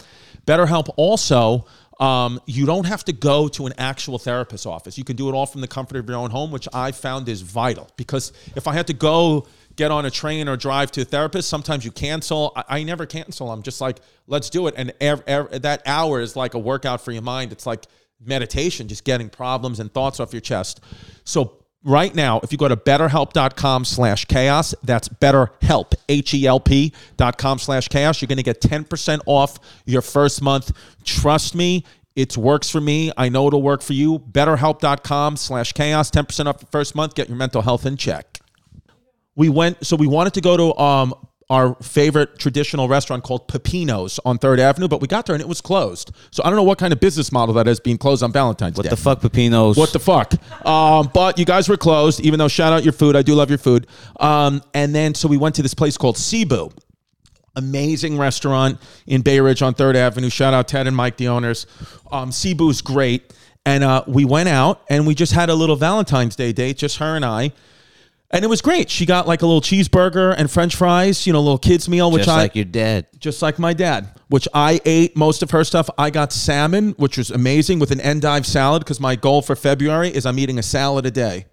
BetterHelp also. Um, you don't have to go to an actual therapist office. You can do it all from the comfort of your own home, which I found is vital. Because if I had to go get on a train or drive to a therapist, sometimes you cancel. I, I never cancel. I'm just like, let's do it. And ev- ev- that hour is like a workout for your mind. It's like meditation, just getting problems and thoughts off your chest. So right now, if you go to betterhelp.com slash chaos, that's betterhelp, H-E-L-P dot com slash chaos, you're going to get 10% off your first month. Trust me, it works for me. I know it'll work for you. Betterhelp.com slash chaos, 10% off your first month. Get your mental health in check. We went, so we wanted to go to um, our favorite traditional restaurant called Pepino's on 3rd Avenue, but we got there and it was closed. So I don't know what kind of business model that is being closed on Valentine's What Day. What the fuck, Pepinos? What the fuck? Um, but you guys were closed, even though shout out your food. I do love your food. Um, and then so we went to this place called Cebu. Amazing restaurant in Bay Ridge on 3rd Avenue. Shout out Ted and Mike, the owners. Um, Cebu's great. And uh, we went out and we just had a little Valentine's Day date, just her and I. And it was great. She got like a little cheeseburger and French fries, you know, a little kids meal, which I Just I like your dad. just like my dad, which I ate most of her stuff. I got salmon, which was amazing, with an endive salad because my goal for February is I'm eating a salad a day.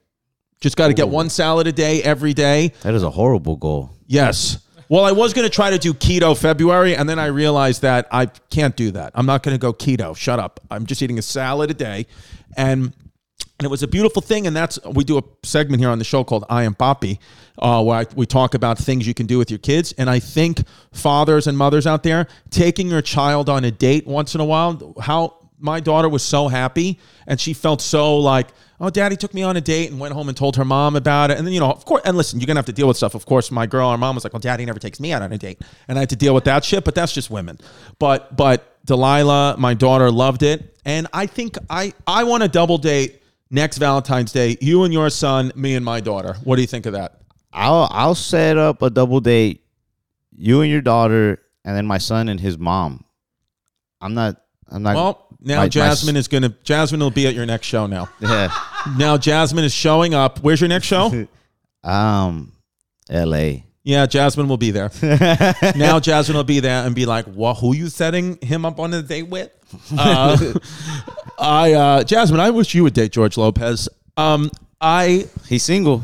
Just got to get one salad a day every day. That is a horrible goal. Yes. Well, I was going to try to do keto February, and then I realized that I can't do that. I'm not going to go keto. Shut up. I'm just eating a salad a day, and and it was a beautiful thing. And that's we do a segment here on the show called "I Am Poppy," uh, where I, we talk about things you can do with your kids. And I think fathers and mothers out there taking your child on a date once in a while. How my daughter was so happy, and she felt so like oh, daddy took me on a date and went home and told her mom about it. And then, you know, of course, and listen, you're to have to deal with stuff. Of course, my girl, our mom was like, well, daddy never takes me out on a date. And I had to deal with that shit, but that's just women. But, but Delilah, my daughter, loved it. And I think I, I want a double date next Valentine's Day. You and your son, me and my daughter. What do you think of that? I'll I'll set up a double date, you and your daughter, and then my son and his mom. I'm not. I'm not. Well, now my- my Jasmine s- is going to, Jasmine will be at your next show now. Yeah. Now Jasmine is showing up. Where's your next show? um, L.A. Yeah, Jasmine will be there. now Jasmine will be there and be like, "Well, who you setting him up on a date with?" Uh, I, uh, Jasmine, I wish you would date George Lopez. Um, I, He's single.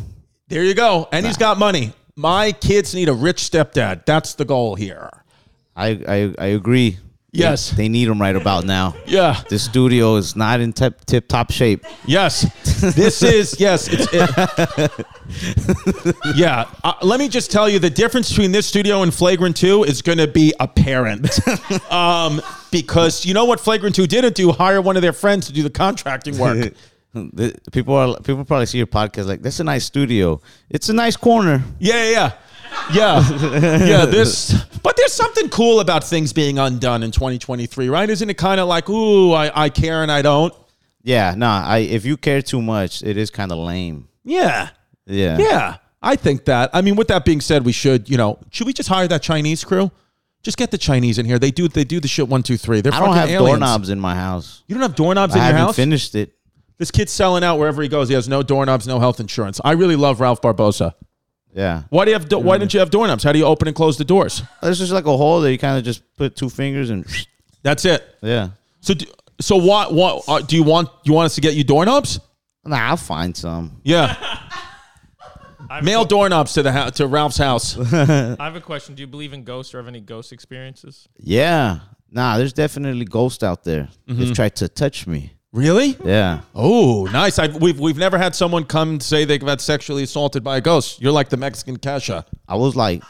there you go, and he's got money. My kids need a rich stepdad. That's the goal here. I I, I agree. Yes. they need them right about now. Yeah. The studio is not in tip tip top shape. Yes, this is yes. It's, it, yeah, uh, let me just tell you the difference between this studio and Flagrant Two is going to be apparent, um, because you know what Flagrant Two didn't do? Hire one of their friends to do the contracting work. People are people probably see your podcast like that's a nice studio. It's a nice corner. Yeah, yeah, yeah, yeah. this, but there's something cool about things being undone in 2023, right? Isn't it kind of like, ooh, I, I care and I don't? Yeah, nah. I if you care too much, it is kind of lame. Yeah. Yeah, Yeah, I think that. I mean, with that being said, we should, you know, should we just hire that Chinese crew? Just get the Chinese in here. They do they do the shit one two three. They're I don't fucking have aliens. doorknobs in my house. You don't have doorknobs I in your haven't house. finished it. this kid's selling out wherever he goes. He has no doorknobs, no health insurance. I really love Ralph Barbosa. Yeah, Why do you have? Do- why don't you have doorknobs? How do you open and close the doors? there's just like a hole that you kind of just put two fingers and That's it. yeah. So do, so what what uh, do you want? You want us to get you doorknobs? Nah, I'll find some. Yeah, I have, mail a, doorknobs to the hou- to Ralph's house. I have a question. Do you believe in ghosts or have any ghost experiences? Yeah, nah. There's definitely ghosts out there. Mm-hmm. They've tried to touch me. Really? Yeah, Oh, nice. I've, we've we've never had someone come say they got sexually assaulted by a ghost. You're like the Mexican Kesha. I was like,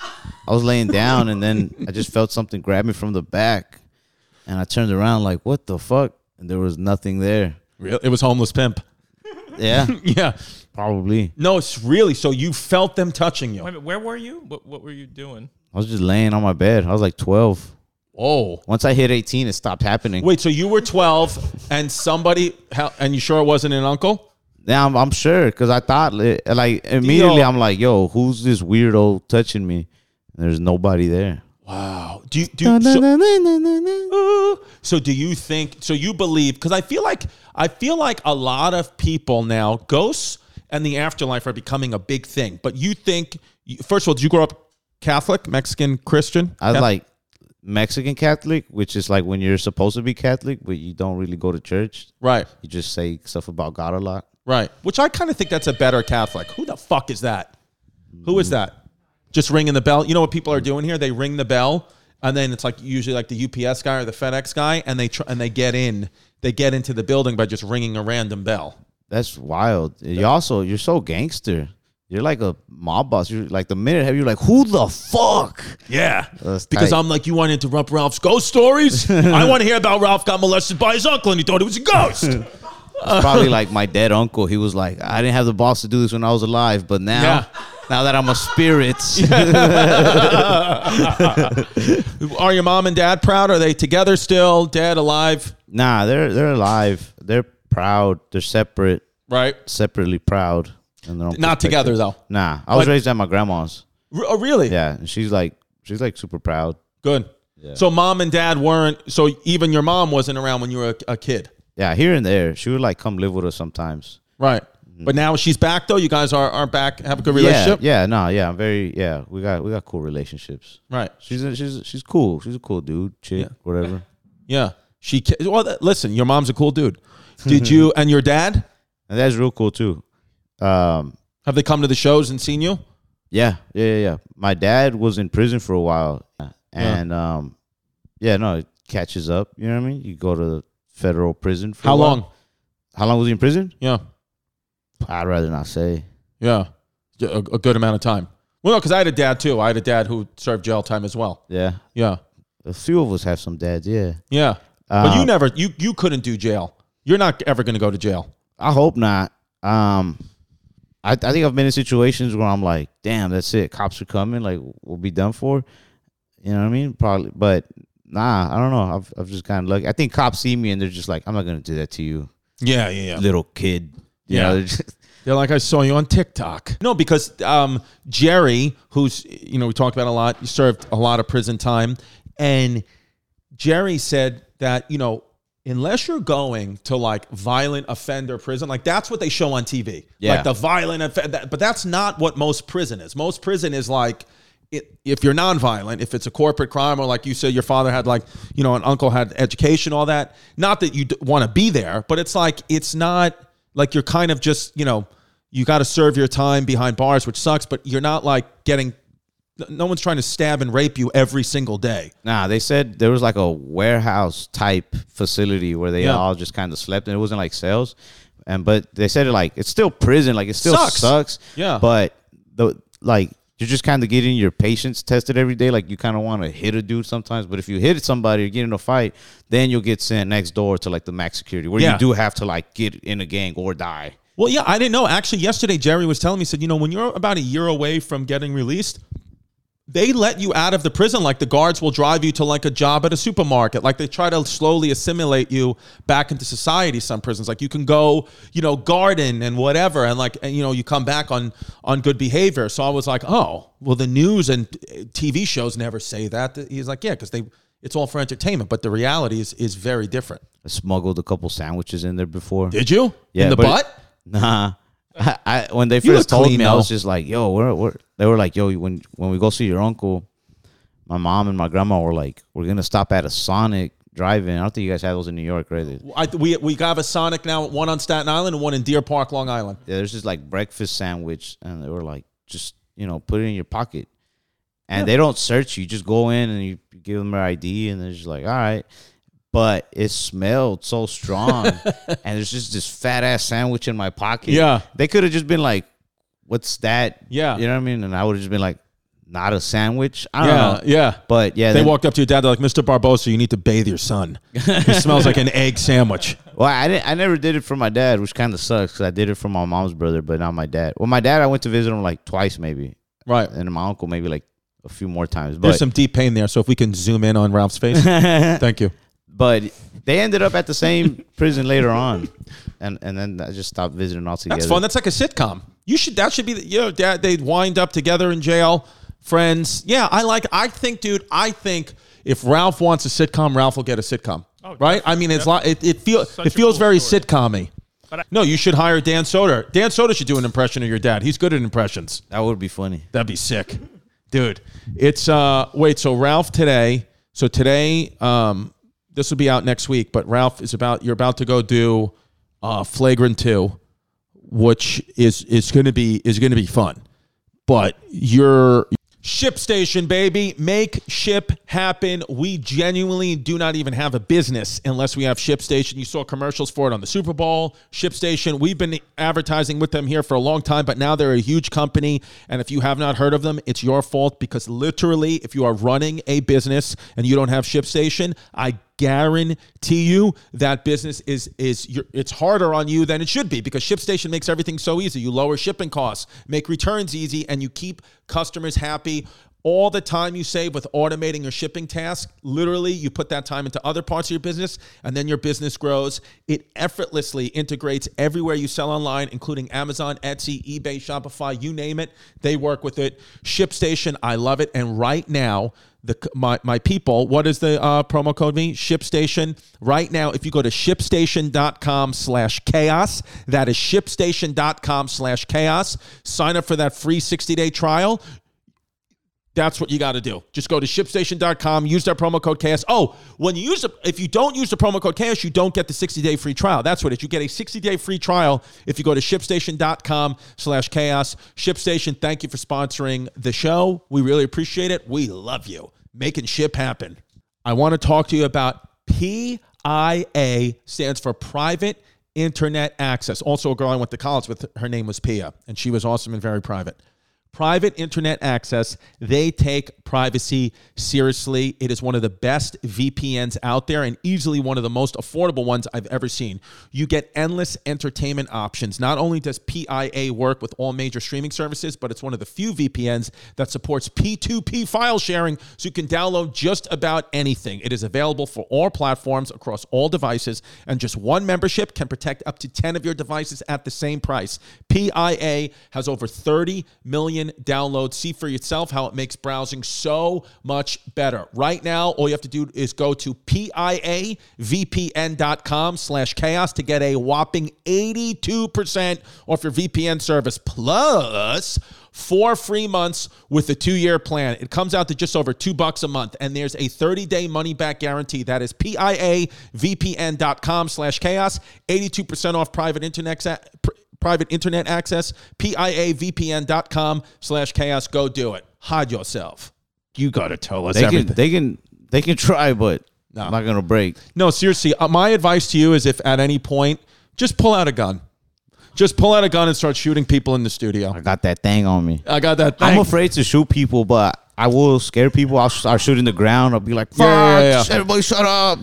I was laying down and then I just felt something grab me from the back, and I turned around like, what the fuck? And there was nothing there. Real? It was homeless pimp. Yeah, Yeah. probably. No, it's really so you felt them touching you. Wait a minute, where were you? What, what were you doing? I was just laying on my bed. I was like 12. Oh. Once I hit 18, it stopped happening. Wait, so you were 12 and somebody and you sure it wasn't an uncle? Yeah, I'm, I'm sure because I thought like immediately. I'm like, yo, who's this weirdo touching me? And there's nobody there. Wow. Do you do you, so, uh, so do you think so you believe cuz I feel like I feel like a lot of people now ghosts and the afterlife are becoming a big thing. But you think first of all, did you grow up Catholic, Mexican, Christian? I was Cath- like Mexican Catholic, which is like when you're supposed to be Catholic, but you don't really go to church. Right. You just say stuff about God a lot. Right. Which I kind of think that's a better Catholic. Who the fuck is that? Who is that? Just ringing the bell. You know what people are doing here? They ring the bell, and then it's like usually like the UPS guy or the FedEx guy, and they tr- and they get in. They get into the building by just ringing a random bell. That's wild. You also you're so gangster. You're like a mob boss. You're like the minute have you like who the fuck? Yeah. Uh, That's Because tight. I'm like, you want to interrupt Ralph's ghost stories? I want to hear about Ralph got molested by his uncle and he thought it was a ghost. It's probably like my dead uncle. He was like, I didn't have the balls to do this when I was alive, but now, Yeah. now that I'm a spirit, are your mom and dad proud? Are they together still? Dead, alive? nah, they're they're alive. They're proud. They're separate, Right. separately proud. Their own Not together though. Nah, I was But- raised at my grandma's. R- oh, really? Yeah, and she's like she's like super proud. Good. So mom and dad weren't. So even your mom wasn't around when you were a, a kid, Yeah, here and there, she would like come live with us sometimes. right? But now she's back though. You guys are, are back. Have a good Mm-hmm. Yeah, relationship, yeah, no, yeah, I'm very yeah. We got we got cool relationships. right? She's a, she's she's cool. She's a cool dude, chick, whatever. Yeah. She. ca- Well, th- listen. Your mom's a cool dude. Did you and your dad And that's real cool too. Um, have they come to the shows and seen you? Yeah, yeah, yeah, yeah. My dad was in prison for a while, and um, yeah, no, it catches up. You know what I mean? You go to the federal prison. For How long? How long was he in prison? Yeah. I'd rather not say. Yeah. A, a good amount of time. Well, no, because I had a dad too. I had a dad who served jail time as well. Yeah, Yeah. a few of us have some dads. Yeah, Yeah. but you Um, never. You you couldn't do jail. You're not ever going to go to jail. I hope not. Um, I I think I've been in situations where I'm like, damn, that's it. Cops are coming. Like, we'll be done for. You know what I mean? Probably, but nah, I don't know. I've I've just kind of lucky. I think cops see me and they're just like, I'm not gonna do that to you, Yeah. Yeah. Yeah. little kid. You Yeah. know, they're just- They're like, I saw you on TikTok. No, because um, Jerry, who's, you know, we talked about a lot, he served a lot of prison time. And Jerry said that, you know, unless you're going to like violent offender prison, like that's what they show on TV. Yeah. Like the violent offender, but that's not what most prison is. Most prison is like, it, if you're nonviolent, if it's a corporate crime, or like you said, your father had like, you know, an uncle had education, all that. Not that you want to be there, but it's like it's not like you're kind of just, you know, you got to serve your time behind bars, which sucks. But you're not like getting no one's trying to stab and rape you every single day. Nah, they said there was like a warehouse type facility where they Yeah. all just kind of slept, and it wasn't like cells. And but they said it like it's still prison, like it still Sucks. sucks. Yeah. But the like you're just kind of getting your patience tested every day. Like you kind of want to hit a dude sometimes, but if you hit somebody or get in a fight, then you'll get sent next door to like the max security where Yeah. you do have to like get in a gang or die. Well, yeah, I didn't know. Actually, yesterday Jerry was telling me, said, you know, when you're about a year away from getting released, they let you out of the prison. Like the guards will drive you to like a job at a supermarket. Like they try to slowly assimilate you back into society. Some prisons, like you can go, you know, garden and whatever, and like and, you know, you come back on on good behavior. So I was like, oh, well, the news and TV shows never say that. He's like, yeah, because they it's all for entertainment, but the reality is is very different. I smuggled a couple sandwiches in there before. Did you? Yeah, in the but- butt? Nah. I, I when they first told clean, me, I was just like, "Yo, we're, we're." They were like, "Yo, when when we go see your uncle, my mom and my grandma were like, we're gonna stop at a Sonic drive-in. I don't think you guys have those in New York, right? I, we we have a Sonic now, one on Staten Island and one in Deer Park, Long Island. Yeah, there's just like breakfast sandwich, and they were like, just you know, put it in your pocket, and they don't search you. You just go in and you give them your ID, and they're just like, all right. But it smelled so strong, and there's just this fat ass sandwich in my pocket. Yeah. they could have just been like, "What's that?" Yeah. you know what I mean, and I would have just been like, "Not a sandwich." I don't Yeah, know. yeah. But yeah, They then- walked up to your dad. They're like, "Mr. Barbosa, you need to bathe your son. He smells like an egg sandwich." Well, I didn't. I never did it for my dad, which kind of sucks because I did it for my mom's brother, but not my dad. Well, my dad, I went to visit him like twice, maybe, Right. and my uncle maybe like a few more times. There's some deep pain there. So if we can zoom in on Ralph's face, thank you. But they ended up at the same prison later on, and and then I just stopped visiting altogether. That's fun. That's like a sitcom. You should. That should be. The, you know, dad. They wind up together in jail. Friends. Yeah, I like. I think, dude. I think if Ralph wants a sitcom, Ralph will get a sitcom. Oh, right. I mean, it's like it. It feels. Such It feels cool very story. sitcom-y. But I- No, you should hire Dan Soder. Dan Soder should do an impression of your dad. He's good at impressions. that would be funny. That'd be sick, dude. It's uh wait. So Ralph today. So today, um, this will be out next week. But Ralph is about. You're about to go do, uh, Flagrant Two, which is is going to be is going to be fun. But you're Ship Station, baby. Make ship happen. We genuinely do not even have a business unless we have Ship Station. You saw commercials for it on the Super Bowl. Ship Station, we've been advertising with them here for a long time, but now they're a huge company. And if you have not heard of them, it's your fault because literally, if you are running a business and you don't have Ship Station, I guarantee you that business is is it's harder on you than it should be because ShipStation makes everything so easy. You lower shipping costs, make returns easy, and you keep customers happy. All the time you save with automating your shipping task, literally, you put that time into other parts of your business, and then your business grows. It effortlessly integrates everywhere you sell online, including Amazon, Etsy, eBay, Shopify, you name it. They work with it. ShipStation, I love it. And right now, the my my people what is the uh, promo code me shipstation. Right now if you go to shipstation.com slash chaos that is shipstation.com slash chaos sign up for that free 60 day trial that's what you got to do. Just go to shipstation.com, use that promo code chaos. Oh, when you use it, if you don't use the promo code chaos, you don't get the 60 day free trial. That's what it is. You get a 60 day free trial if you go to shipstation.com slash chaos. Shipstation, thank you for sponsoring the show. We really appreciate it. We love you. Making ship happen. I want to talk to you about PIA stands for private internet access. Also, a girl I went to college with, her name was Pia, and she was awesome and very private. Private internet access, they take privacy seriously. It is one of the best VPNs out there and easily one of the most affordable ones I've ever seen. You get endless entertainment options. Not only does PIA work with all major streaming services, but it's one of the few VPNs that supports P2P file sharing so you can download just about anything. It is available for all platforms across all devices, and just one membership can protect up to 10 of your devices at the same price. PIA has over 30 million downloads. See for yourself how it makes browsing so much better. Right now, all you have to do is go to piavpn.com slash chaos to get a whopping 82% off your VPN service plus four free months with a two-year plan. It comes out to just over two bucks a month, and there's a 30-day money-back guarantee. That is piavpn.com slash chaos, 82% off private internet private internet access, piavpn.com slash chaos. Go do it. hide yourself. You got to tell us They can, everything. they can, they can try, but No. I'm not gonna break. no, seriously. Uh, my advice to you is if at any point, just pull out a gun. Just pull out a gun and start shooting people in the studio. I got that thing on me. I got that thing. I'm afraid to shoot people, but I will scare people. I'll start shooting the ground. I'll be like, "Fuck! Yeah, yeah, yeah. Everybody, shut up!"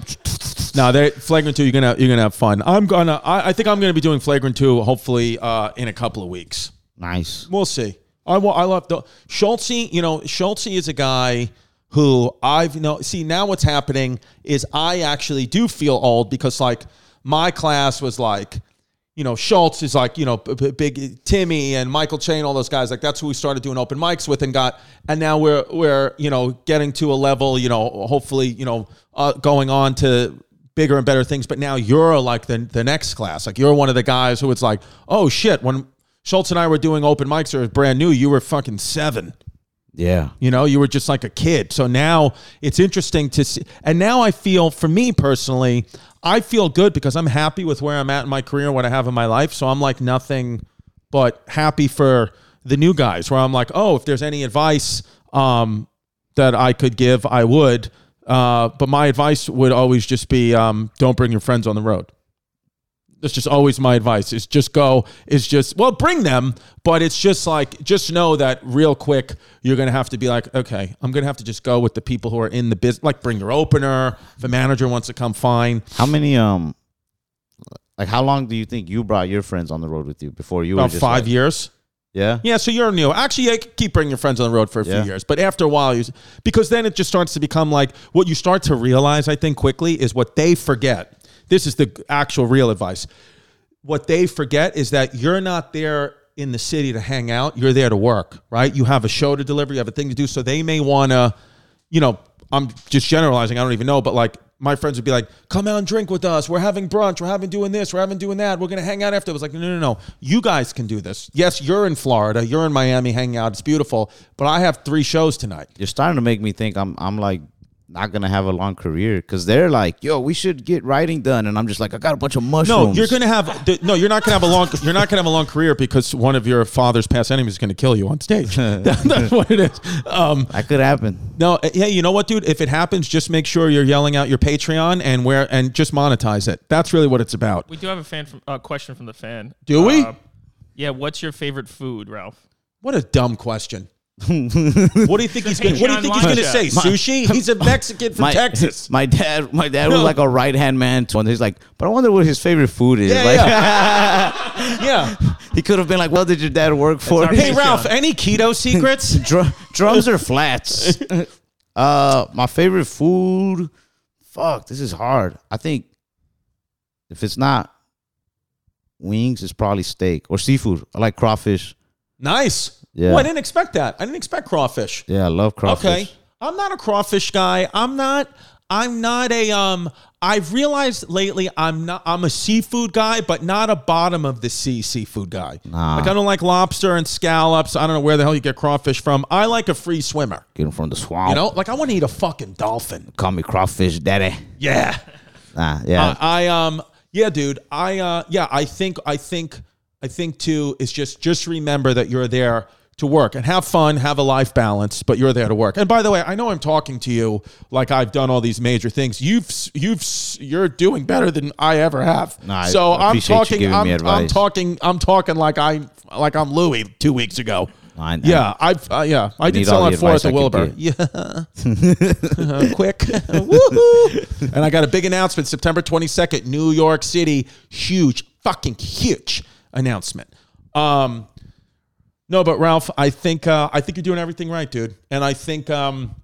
No, they're flagrant two. You're gonna you're gonna have fun. I'm gonna. I, I think I'm gonna be doing flagrant two. Hopefully, uh, in a couple of weeks. Nice. We'll see. I wa- I love the Schulz. You know, Schulz is a guy who I've you know. See now, what's happening is I actually do feel old because like my class was like. You know, Schulz is like, you know, b- b- big Timmy and Michael Chain, all those guys. Like that's who we started doing open mics with and got, and now we're, we're, you know, getting to a level, you know, hopefully, you know, uh, going on to bigger and better things. But now you're like the, the next class. Like you're one of the guys who it's like, oh shit, when Schulz and I were doing open mics or brand new, you were fucking seven. Yeah. You know, you were just like a kid. So now it's interesting to see. And now I feel, for me personally, I feel good because I'm happy with where I'm at in my career, what I have in my life. So I'm like nothing but happy for the new guys where I'm like, oh, if there's any advice um, that I could give, I would. Uh, but my advice would always just be um, don't bring your friends on the road. That's just always my advice. Is just go. Is just well, bring them, but it's just like just know that real quick you're gonna have to be like, okay, I'm gonna have to just go with the people who are in the business. Like bring your opener. If a manager wants to come, fine. How many um, like how long do you think you brought your friends on the road with you before you were About just five like- years. Yeah. Yeah, so you're new. Actually, yeah, keep bringing your friends on the road for a Yeah. few years, but after a while, you because then it just starts to become like what you start to realize. I think quickly is what they forget. This is the actual real advice. What they forget is that you're not there in the city to hang out. You're there to work, right? You have a show to deliver. You have a thing to do. So they may want to, you know, I'm just generalizing. I don't even know, but like my friends would be like, "Come out and drink with us. We're having brunch. We're having doing this. We're having doing that. We're gonna hang out after." I was like, "No, no, no, no. You guys can do this. Yes, you're in Florida. You're in Miami hanging out. It's beautiful. But I have three shows tonight. You're starting to make me think I'm I'm like not gonna have a long career because they're like, yo, we should get writing done, and I'm just like, I got a bunch of mushrooms." No, you're gonna have the- no. You're not gonna have a long. You're not gonna have a long career because one of your father's past enemies is gonna kill you on stage. That- that's what it is. Um, That could happen. No, hey, you know what, dude? If it happens, just make sure you're yelling out your Patreon and where and just monetize it. That's really what it's about. We do have a fan from, uh, question from the fan. Do we? Uh, yeah. What's your favorite food, Ralph? What a dumb question. What do you think he's gonna? What do you think he's gonna say? chat. Sushi? He's a Mexican from My Texas. my dad, my dad No. was like a right hand man. To, and he's like, but I wonder what his favorite food is. Yeah, like, Yeah. he could have been like, what did your dad work for? Hey, Patreon. Ralph. Any keto secrets? Dr- drums or flats? uh, my favorite food. Fuck, this is hard. I think if it's not wings, it's probably steak or seafood. I like crawfish. nice. Yeah. Oh, I didn't expect that. I didn't expect crawfish. Yeah, I love crawfish. Okay. I'm not a crawfish guy. I'm not I'm not a um I've realized lately I'm not I'm a seafood guy, but not a bottom of the sea seafood guy. Nah. Like I don't like lobster and scallops. I don't know where the hell you get crawfish from. I like a free swimmer. Get them from the swamp. You know? Like I want to eat a fucking dolphin. call me crawfish daddy. Yeah. Nah, yeah. I, I um yeah, dude. I uh yeah, I think I think I think too is just just remember that you're there to work and have fun, have a life balance, but you're there to work. And by the way, I know I'm talking to you like I've done all these major things. You've you've you're doing better than I ever have. No, I so I'm talking I'm, I'm talking I'm talking like I like I'm Louis 2 weeks ago. I- yeah, I've uh, yeah, I did sell on the advice at I Wilbur. Yeah, Uh, quick, Woohoo! And I got a big announcement September 22nd, New York City. Huge, fucking huge announcement. Um, no, but Ralph, I think uh, I think you're doing everything right, dude. And I think um,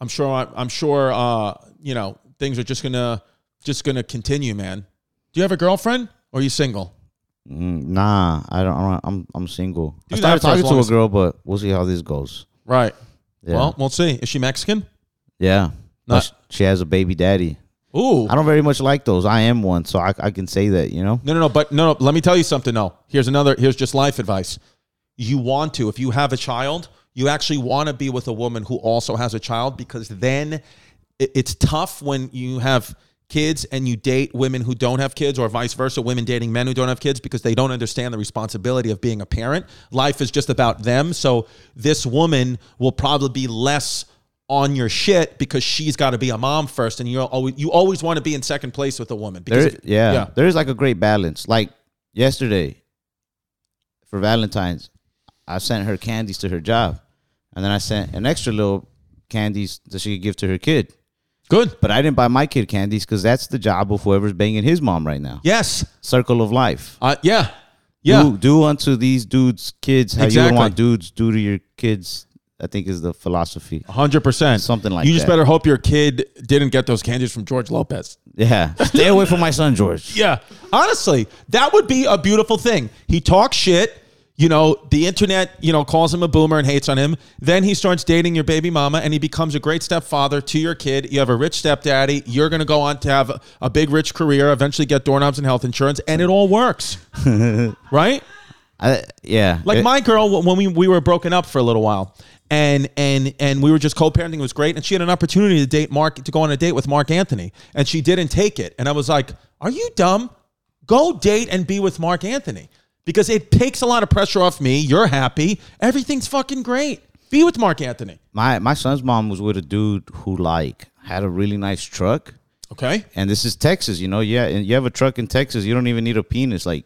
I'm sure I'm sure uh, you know things are just gonna just gonna continue, man. Do you have a girlfriend or are you single? Mm, nah, I don't. I don't- I'm I'm single. Do I started talking to a as- girl, but we'll see how this goes. Right. Yeah. Well, we'll see. Is she Mexican? yeah. No. She has a baby daddy. Ooh. I don't very much like those. I am one, so I, I can say that. You know. No, no, no. But no, no. Let me tell you something. No. Here's another. Here's just life advice. You want to, if you have a child, you actually want to be with a woman who also has a child because then it's tough when you have kids and you date women who don't have kids or vice versa women dating men who don't have kids because they don't understand the responsibility of being a parent. Life is just about them. So this woman will probably be less on your shit because she's got to be a mom first and you always you always want to be in second place with a woman because There, if- yeah, there is like a great balance. Like yesterday, for Valentine's, I sent her candies to her job, and then I sent an extra little candies that she could give to her kid. good But I didn't buy my kid candies because that's the job of whoever's banging his mom right now. yes Circle of life. uh, yeah yeah Do, do unto these dudes' kids how you Exactly. would want dudes do to your kids. I think is the philosophy. Hundred percent, Something like that. You just that. better hope your kid didn't get those candies from George Lopez. Yeah, stay away from my son George. Yeah, honestly, that would be a beautiful thing. He talks shit. You know, the internet, you know, calls him a boomer and hates on him. Then he starts dating your baby mama and he becomes a great stepfather to your kid. You have a rich stepdaddy. You're going to go on to have a, big, rich career, eventually get doorknobs and health insurance, and it all works. right? I, yeah, Like It- my girl, when we, we were broken up for a little while, and and and we were just co-parenting, it was great, and she had an opportunity to date Mark, to go on a date with Marc Anthony, and she didn't take it, and I was like, "Are you dumb? Go date and be with Marc Anthony because it takes a lot of pressure off me. You're happy, everything's fucking great. Be with Marc Anthony, my my son's mom was with a dude who like had a really nice truck, okay? and this is Texas. You know, yeah, and you have a truck in Texas. You don't even need a penis. Like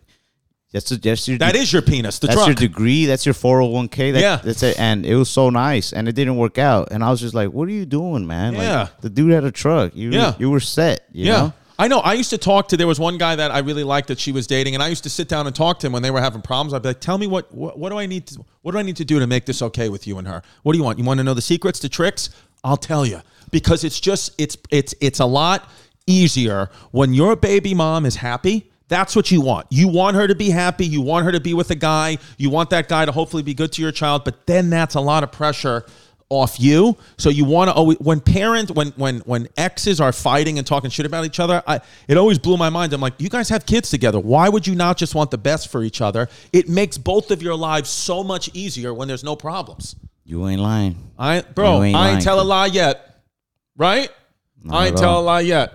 that's a, that's your That is your penis, the that's truck. your degree. That's your four hundred one k. Yeah. that's it. And it was so nice, and it didn't work out. And I was just like, "What are you doing, man? Like, Yeah. the dude had a truck. You Yeah. you were set. You yeah. know? I know. I used to talk to. There was one guy that I really liked that she was dating, and I used to sit down and talk to him when they were having problems. I'd be like, "Tell me what, what what do I need to what do I need to do to make this okay with you and her? What do you want? You want to know the secrets, the tricks? I'll tell you because it's just it's it's it's a lot easier when your baby mom is happy. That's what you want. You want her to be happy. You want her to be with a guy. You want that guy to hopefully be good to your child. But then that's a lot of pressure off you. So you want to always when parents when when when exes are fighting and talking shit about each other, I it always blew my mind. I'm like, you guys have kids together. Why would you not just want the best for each other? It makes both of your lives so much easier when there's no problems. You ain't lying. I bro, ain't I ain't lying. tell a lie yet. Right? I ain't tell a lie yet.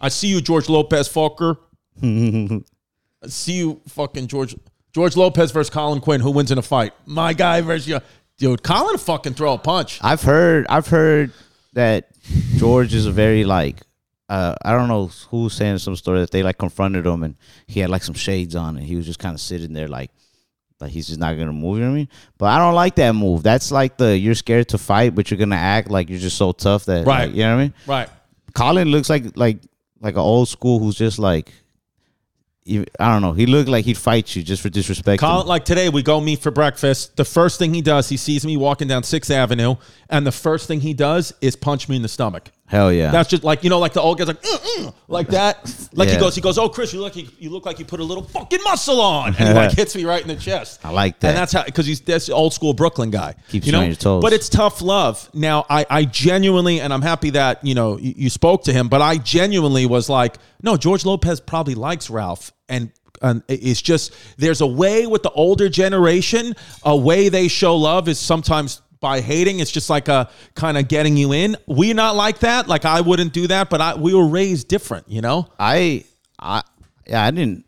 I see you, George Lopez Fokker. I see you fucking George George Lopez versus Colin Quinn. Who wins in a fight? My guy versus you. Dude, Colin fucking throw a punch. I've heard I've heard that George is a very like uh, I don't know who's saying some story that they like confronted him and he had like some shades on and he was just kind of sitting there like like he's just not gonna move. You know what I mean? But I don't like that move. That's like the you're scared to fight, but you're gonna act like you're just so tough that Right. like, you know what I mean? Right. Colin looks like like like an old school who's just like I don't know. He looked like he'd fight you just for disrespect. Colin, like today, we go meet for breakfast. The first thing he does, he sees me walking down Sixth Avenue, and the first thing he does is punch me in the stomach. Hell yeah. That's just like you know, like the old guy's like, "Mm, mm," like that. Like he goes, he goes, "Oh, Chris, you look, like you, you look like you put a little fucking muscle on," and he like hits me right in the chest. I like that. and that's how because he's this old school Brooklyn guy. Keeps you know, on your toes. but it's tough love. Now, I, I genuinely, and I'm happy that you know you, you spoke to him, but I genuinely was like, no, George Lopez probably likes Ralph, and. And it's just there's a way with the older generation, a way they show love is sometimes by hating. It's just like a kind of getting you in. We're not like that. Like I wouldn't do that, but I, we were raised different, you know. I I yeah, I didn't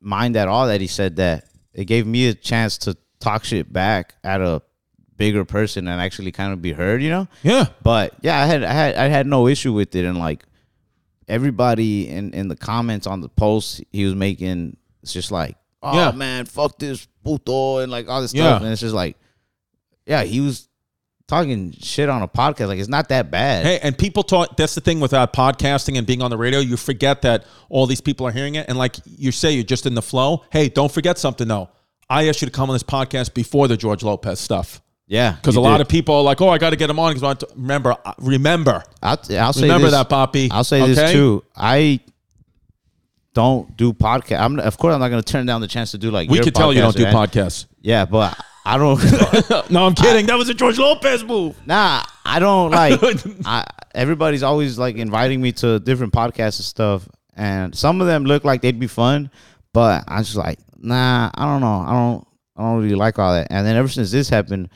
mind at all that he said that. It gave me a chance to talk shit back at a bigger person and actually kind of be heard, you know? Yeah, But yeah, I had I had I had no issue with it and like everybody in in the comments on the post he was making it's just like, "Oh Yeah. man, fuck this puto" and like all this Yeah. stuff and it's just like yeah, he was talking shit on a podcast like it's not that bad. Hey, and people talk. That's the thing with uh, podcasting and being on the radio. You forget that all these people are hearing it, and like you say, you're just in the flow. Hey, don't forget something though. I asked you to come on this podcast before the George Lopez stuff yeah. because a lot of people are like, "Oh, I got to get him on." Because remember, uh, remember, I'll, I'll say remember this. that, Poppy. I'll say okay? this too. I don't do podcast. I'm of course I'm not going to turn down the chance to do like We could tell you don't do podcasts. Yeah, but I don't. no, I'm kidding. that was a George Lopez move. nah, I don't like. I, everybody's always like inviting me to different podcasts and stuff, and some of them look like they'd be fun, but I'm just like, nah, I don't know. I don't. I don't really like all that. And then ever since this happened,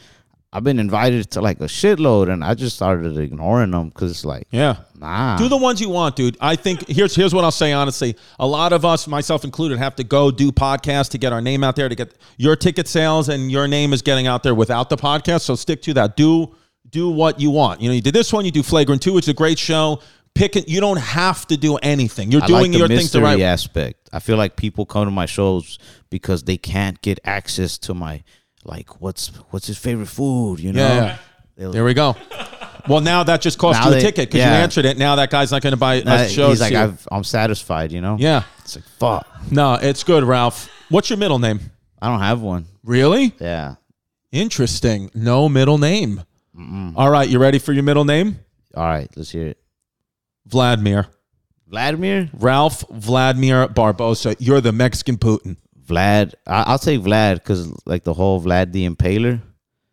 I've been invited to like a shitload, and I just started ignoring them because it's like, Yeah, Nah. Do the ones you want, dude. I think here's here's what I'll say honestly. A lot of us, myself included, have to go do podcasts to get our name out there to get your ticket sales and your name is getting out there without the podcast. So stick to that. Do do what you want. You know, you did this one, you do Flagrant 2, it's a great show. Pick it, you don't have to do anything. You're I doing like your things the right aspect. I feel like people come to my shows because they can't get access to my like what's what's his favorite food, you know? Yeah, yeah. There we go. Well, now that just cost Now you a they- ticket because you yeah. answered it. Now that guy's not going to buy Uh, a show. he's like, I've, I'm satisfied, you know? yeah. It's like, fuck. No, it's good, Ralph. What's your middle name? I don't have one. Really? Yeah. Interesting. No middle name. All right, you ready for your middle name? All right, let's hear it. Vladimir. Vladimir? Ralph Vladimir Barbosa. You're the Mexican Putin. Vlad. I, I'll take Vlad because like the whole Vlad the Impaler.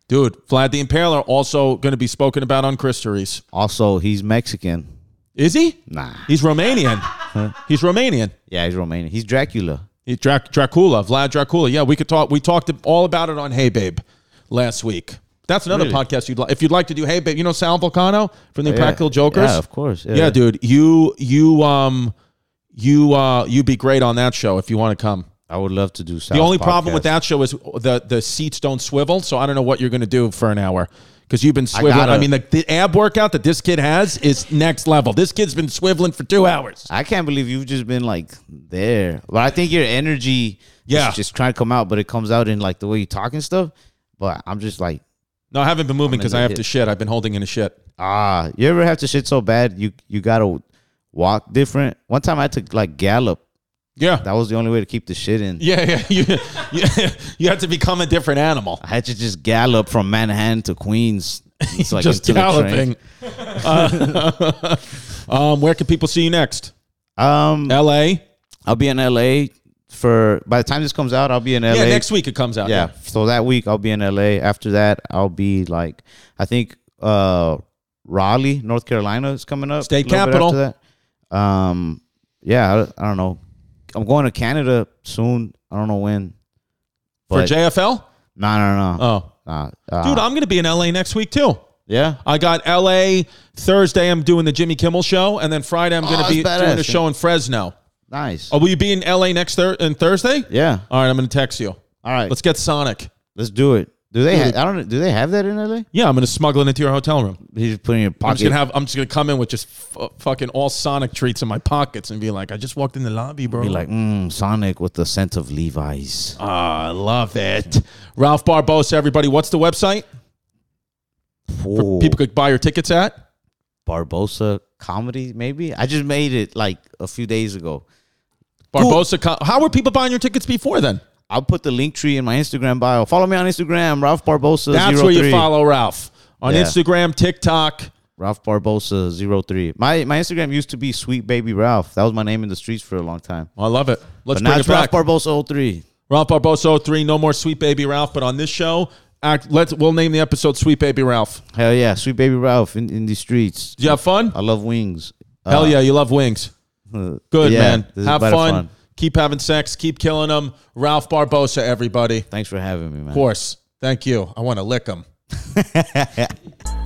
Dude, Vlad the Impaler also going to be spoken about on Chris Therese. Also, he's Mexican. Is he? Nah. He's Romanian. He's Romanian. Yeah, he's Romanian. He's Dracula. He- Drac- Dracula, Vlad Dracula. Yeah, we could talk. We talked all about it on Hey Babe last week. That's another Really? podcast you'd like. If you'd like to do Hey Babe, you know Sal Vulcano from the Yeah. Practical Jokers. Yeah, of course. Yeah, Yeah, dude, you you um you uh you'd be great on that show if you want to come. I would love to do. Something. The only problem with that show is the the seats don't swivel, so I don't know what you're going to do for an hour because you've been swiveling. I, gotta- mean, the, the ab workout that this kid has is next level. This kid's been swiveling for two hours. I can't believe you've just been like there. But I think your energy, Yeah. is just trying to come out, but it comes out in like the way you talk and stuff. But I'm just like, No, I haven't been moving because I have to shit. I've been holding in a shit. ah, you ever have to shit so bad you you gotta walk different. One time I had to like gallop. Yeah, That was the only way to keep the shit in. yeah, yeah. You, you, you have to become a different animal. I had to just gallop from Manhattan to Queens. It's like Just into the train. galloping. Uh, um, where can people see you next? Um, L.A. I'll be in LA for. By the time this comes out, I'll be in LA. Yeah, next week it comes out. yeah. So that week I'll be in LA. After that, I'll be like I think uh Raleigh, North Carolina is coming up. State a little bit capital. after that. Um yeah, I, I don't know. I'm going to Canada soon. I don't know when. for But JFL. no, no, no. Oh, Nah, uh, dude, I'm going to be in LA next week too. yeah. I got LA Thursday. I'm doing the Jimmy Kimmel show, and then Friday I'm going to Oh, be doing a badass. show in Fresno. Nice. Oh, will you be in LA next thir- and Thursday? Yeah. All right, I'm going to text you. All right. Let's get Sonic. Let's do it. Do they? Ha- I don't. know. Do they have that in LA? Yeah, I'm going to smuggle it into your hotel room. He's putting in your I'm pocket. just gonna have. I'm just gonna come in with just f- fucking all Sonic treats in my pockets and be like, I just walked in the lobby, bro. be like, mm, Sonic with the scent of Levi's. Ah, I love it. Ralph Barbosa, everybody. What's the website? Ooh. People could buy your tickets at. Barbosa comedy, maybe. I just made it like a few days ago. Barbosa. Co- How were people buying your tickets before then? I'll put the Linktree in my Instagram bio. Follow me on Instagram, Ralph Barbosa. That's 03. where you follow Ralph on Yeah. Instagram, TikTok. Ralph Barbosa 03. My my Instagram used to be Sweet Baby Ralph. That was my name in the streets for a long time. I love it. Let's But now bring it's it back. Ralph Barbosa 03. Ralph Barbosa 03, no more Sweet Baby Ralph, but on this show, act, let's we'll name the episode Sweet Baby Ralph. Hell yeah, Sweet Baby Ralph in, in the streets. Did you have fun? I love wings. Hell yeah, you love wings. Uh, Good yeah, man. Have better fun. Keep having sex. Keep killing them. Ralph Barbosa, everybody. Thanks for having me, man. Of course. Thank you. I want to lick him.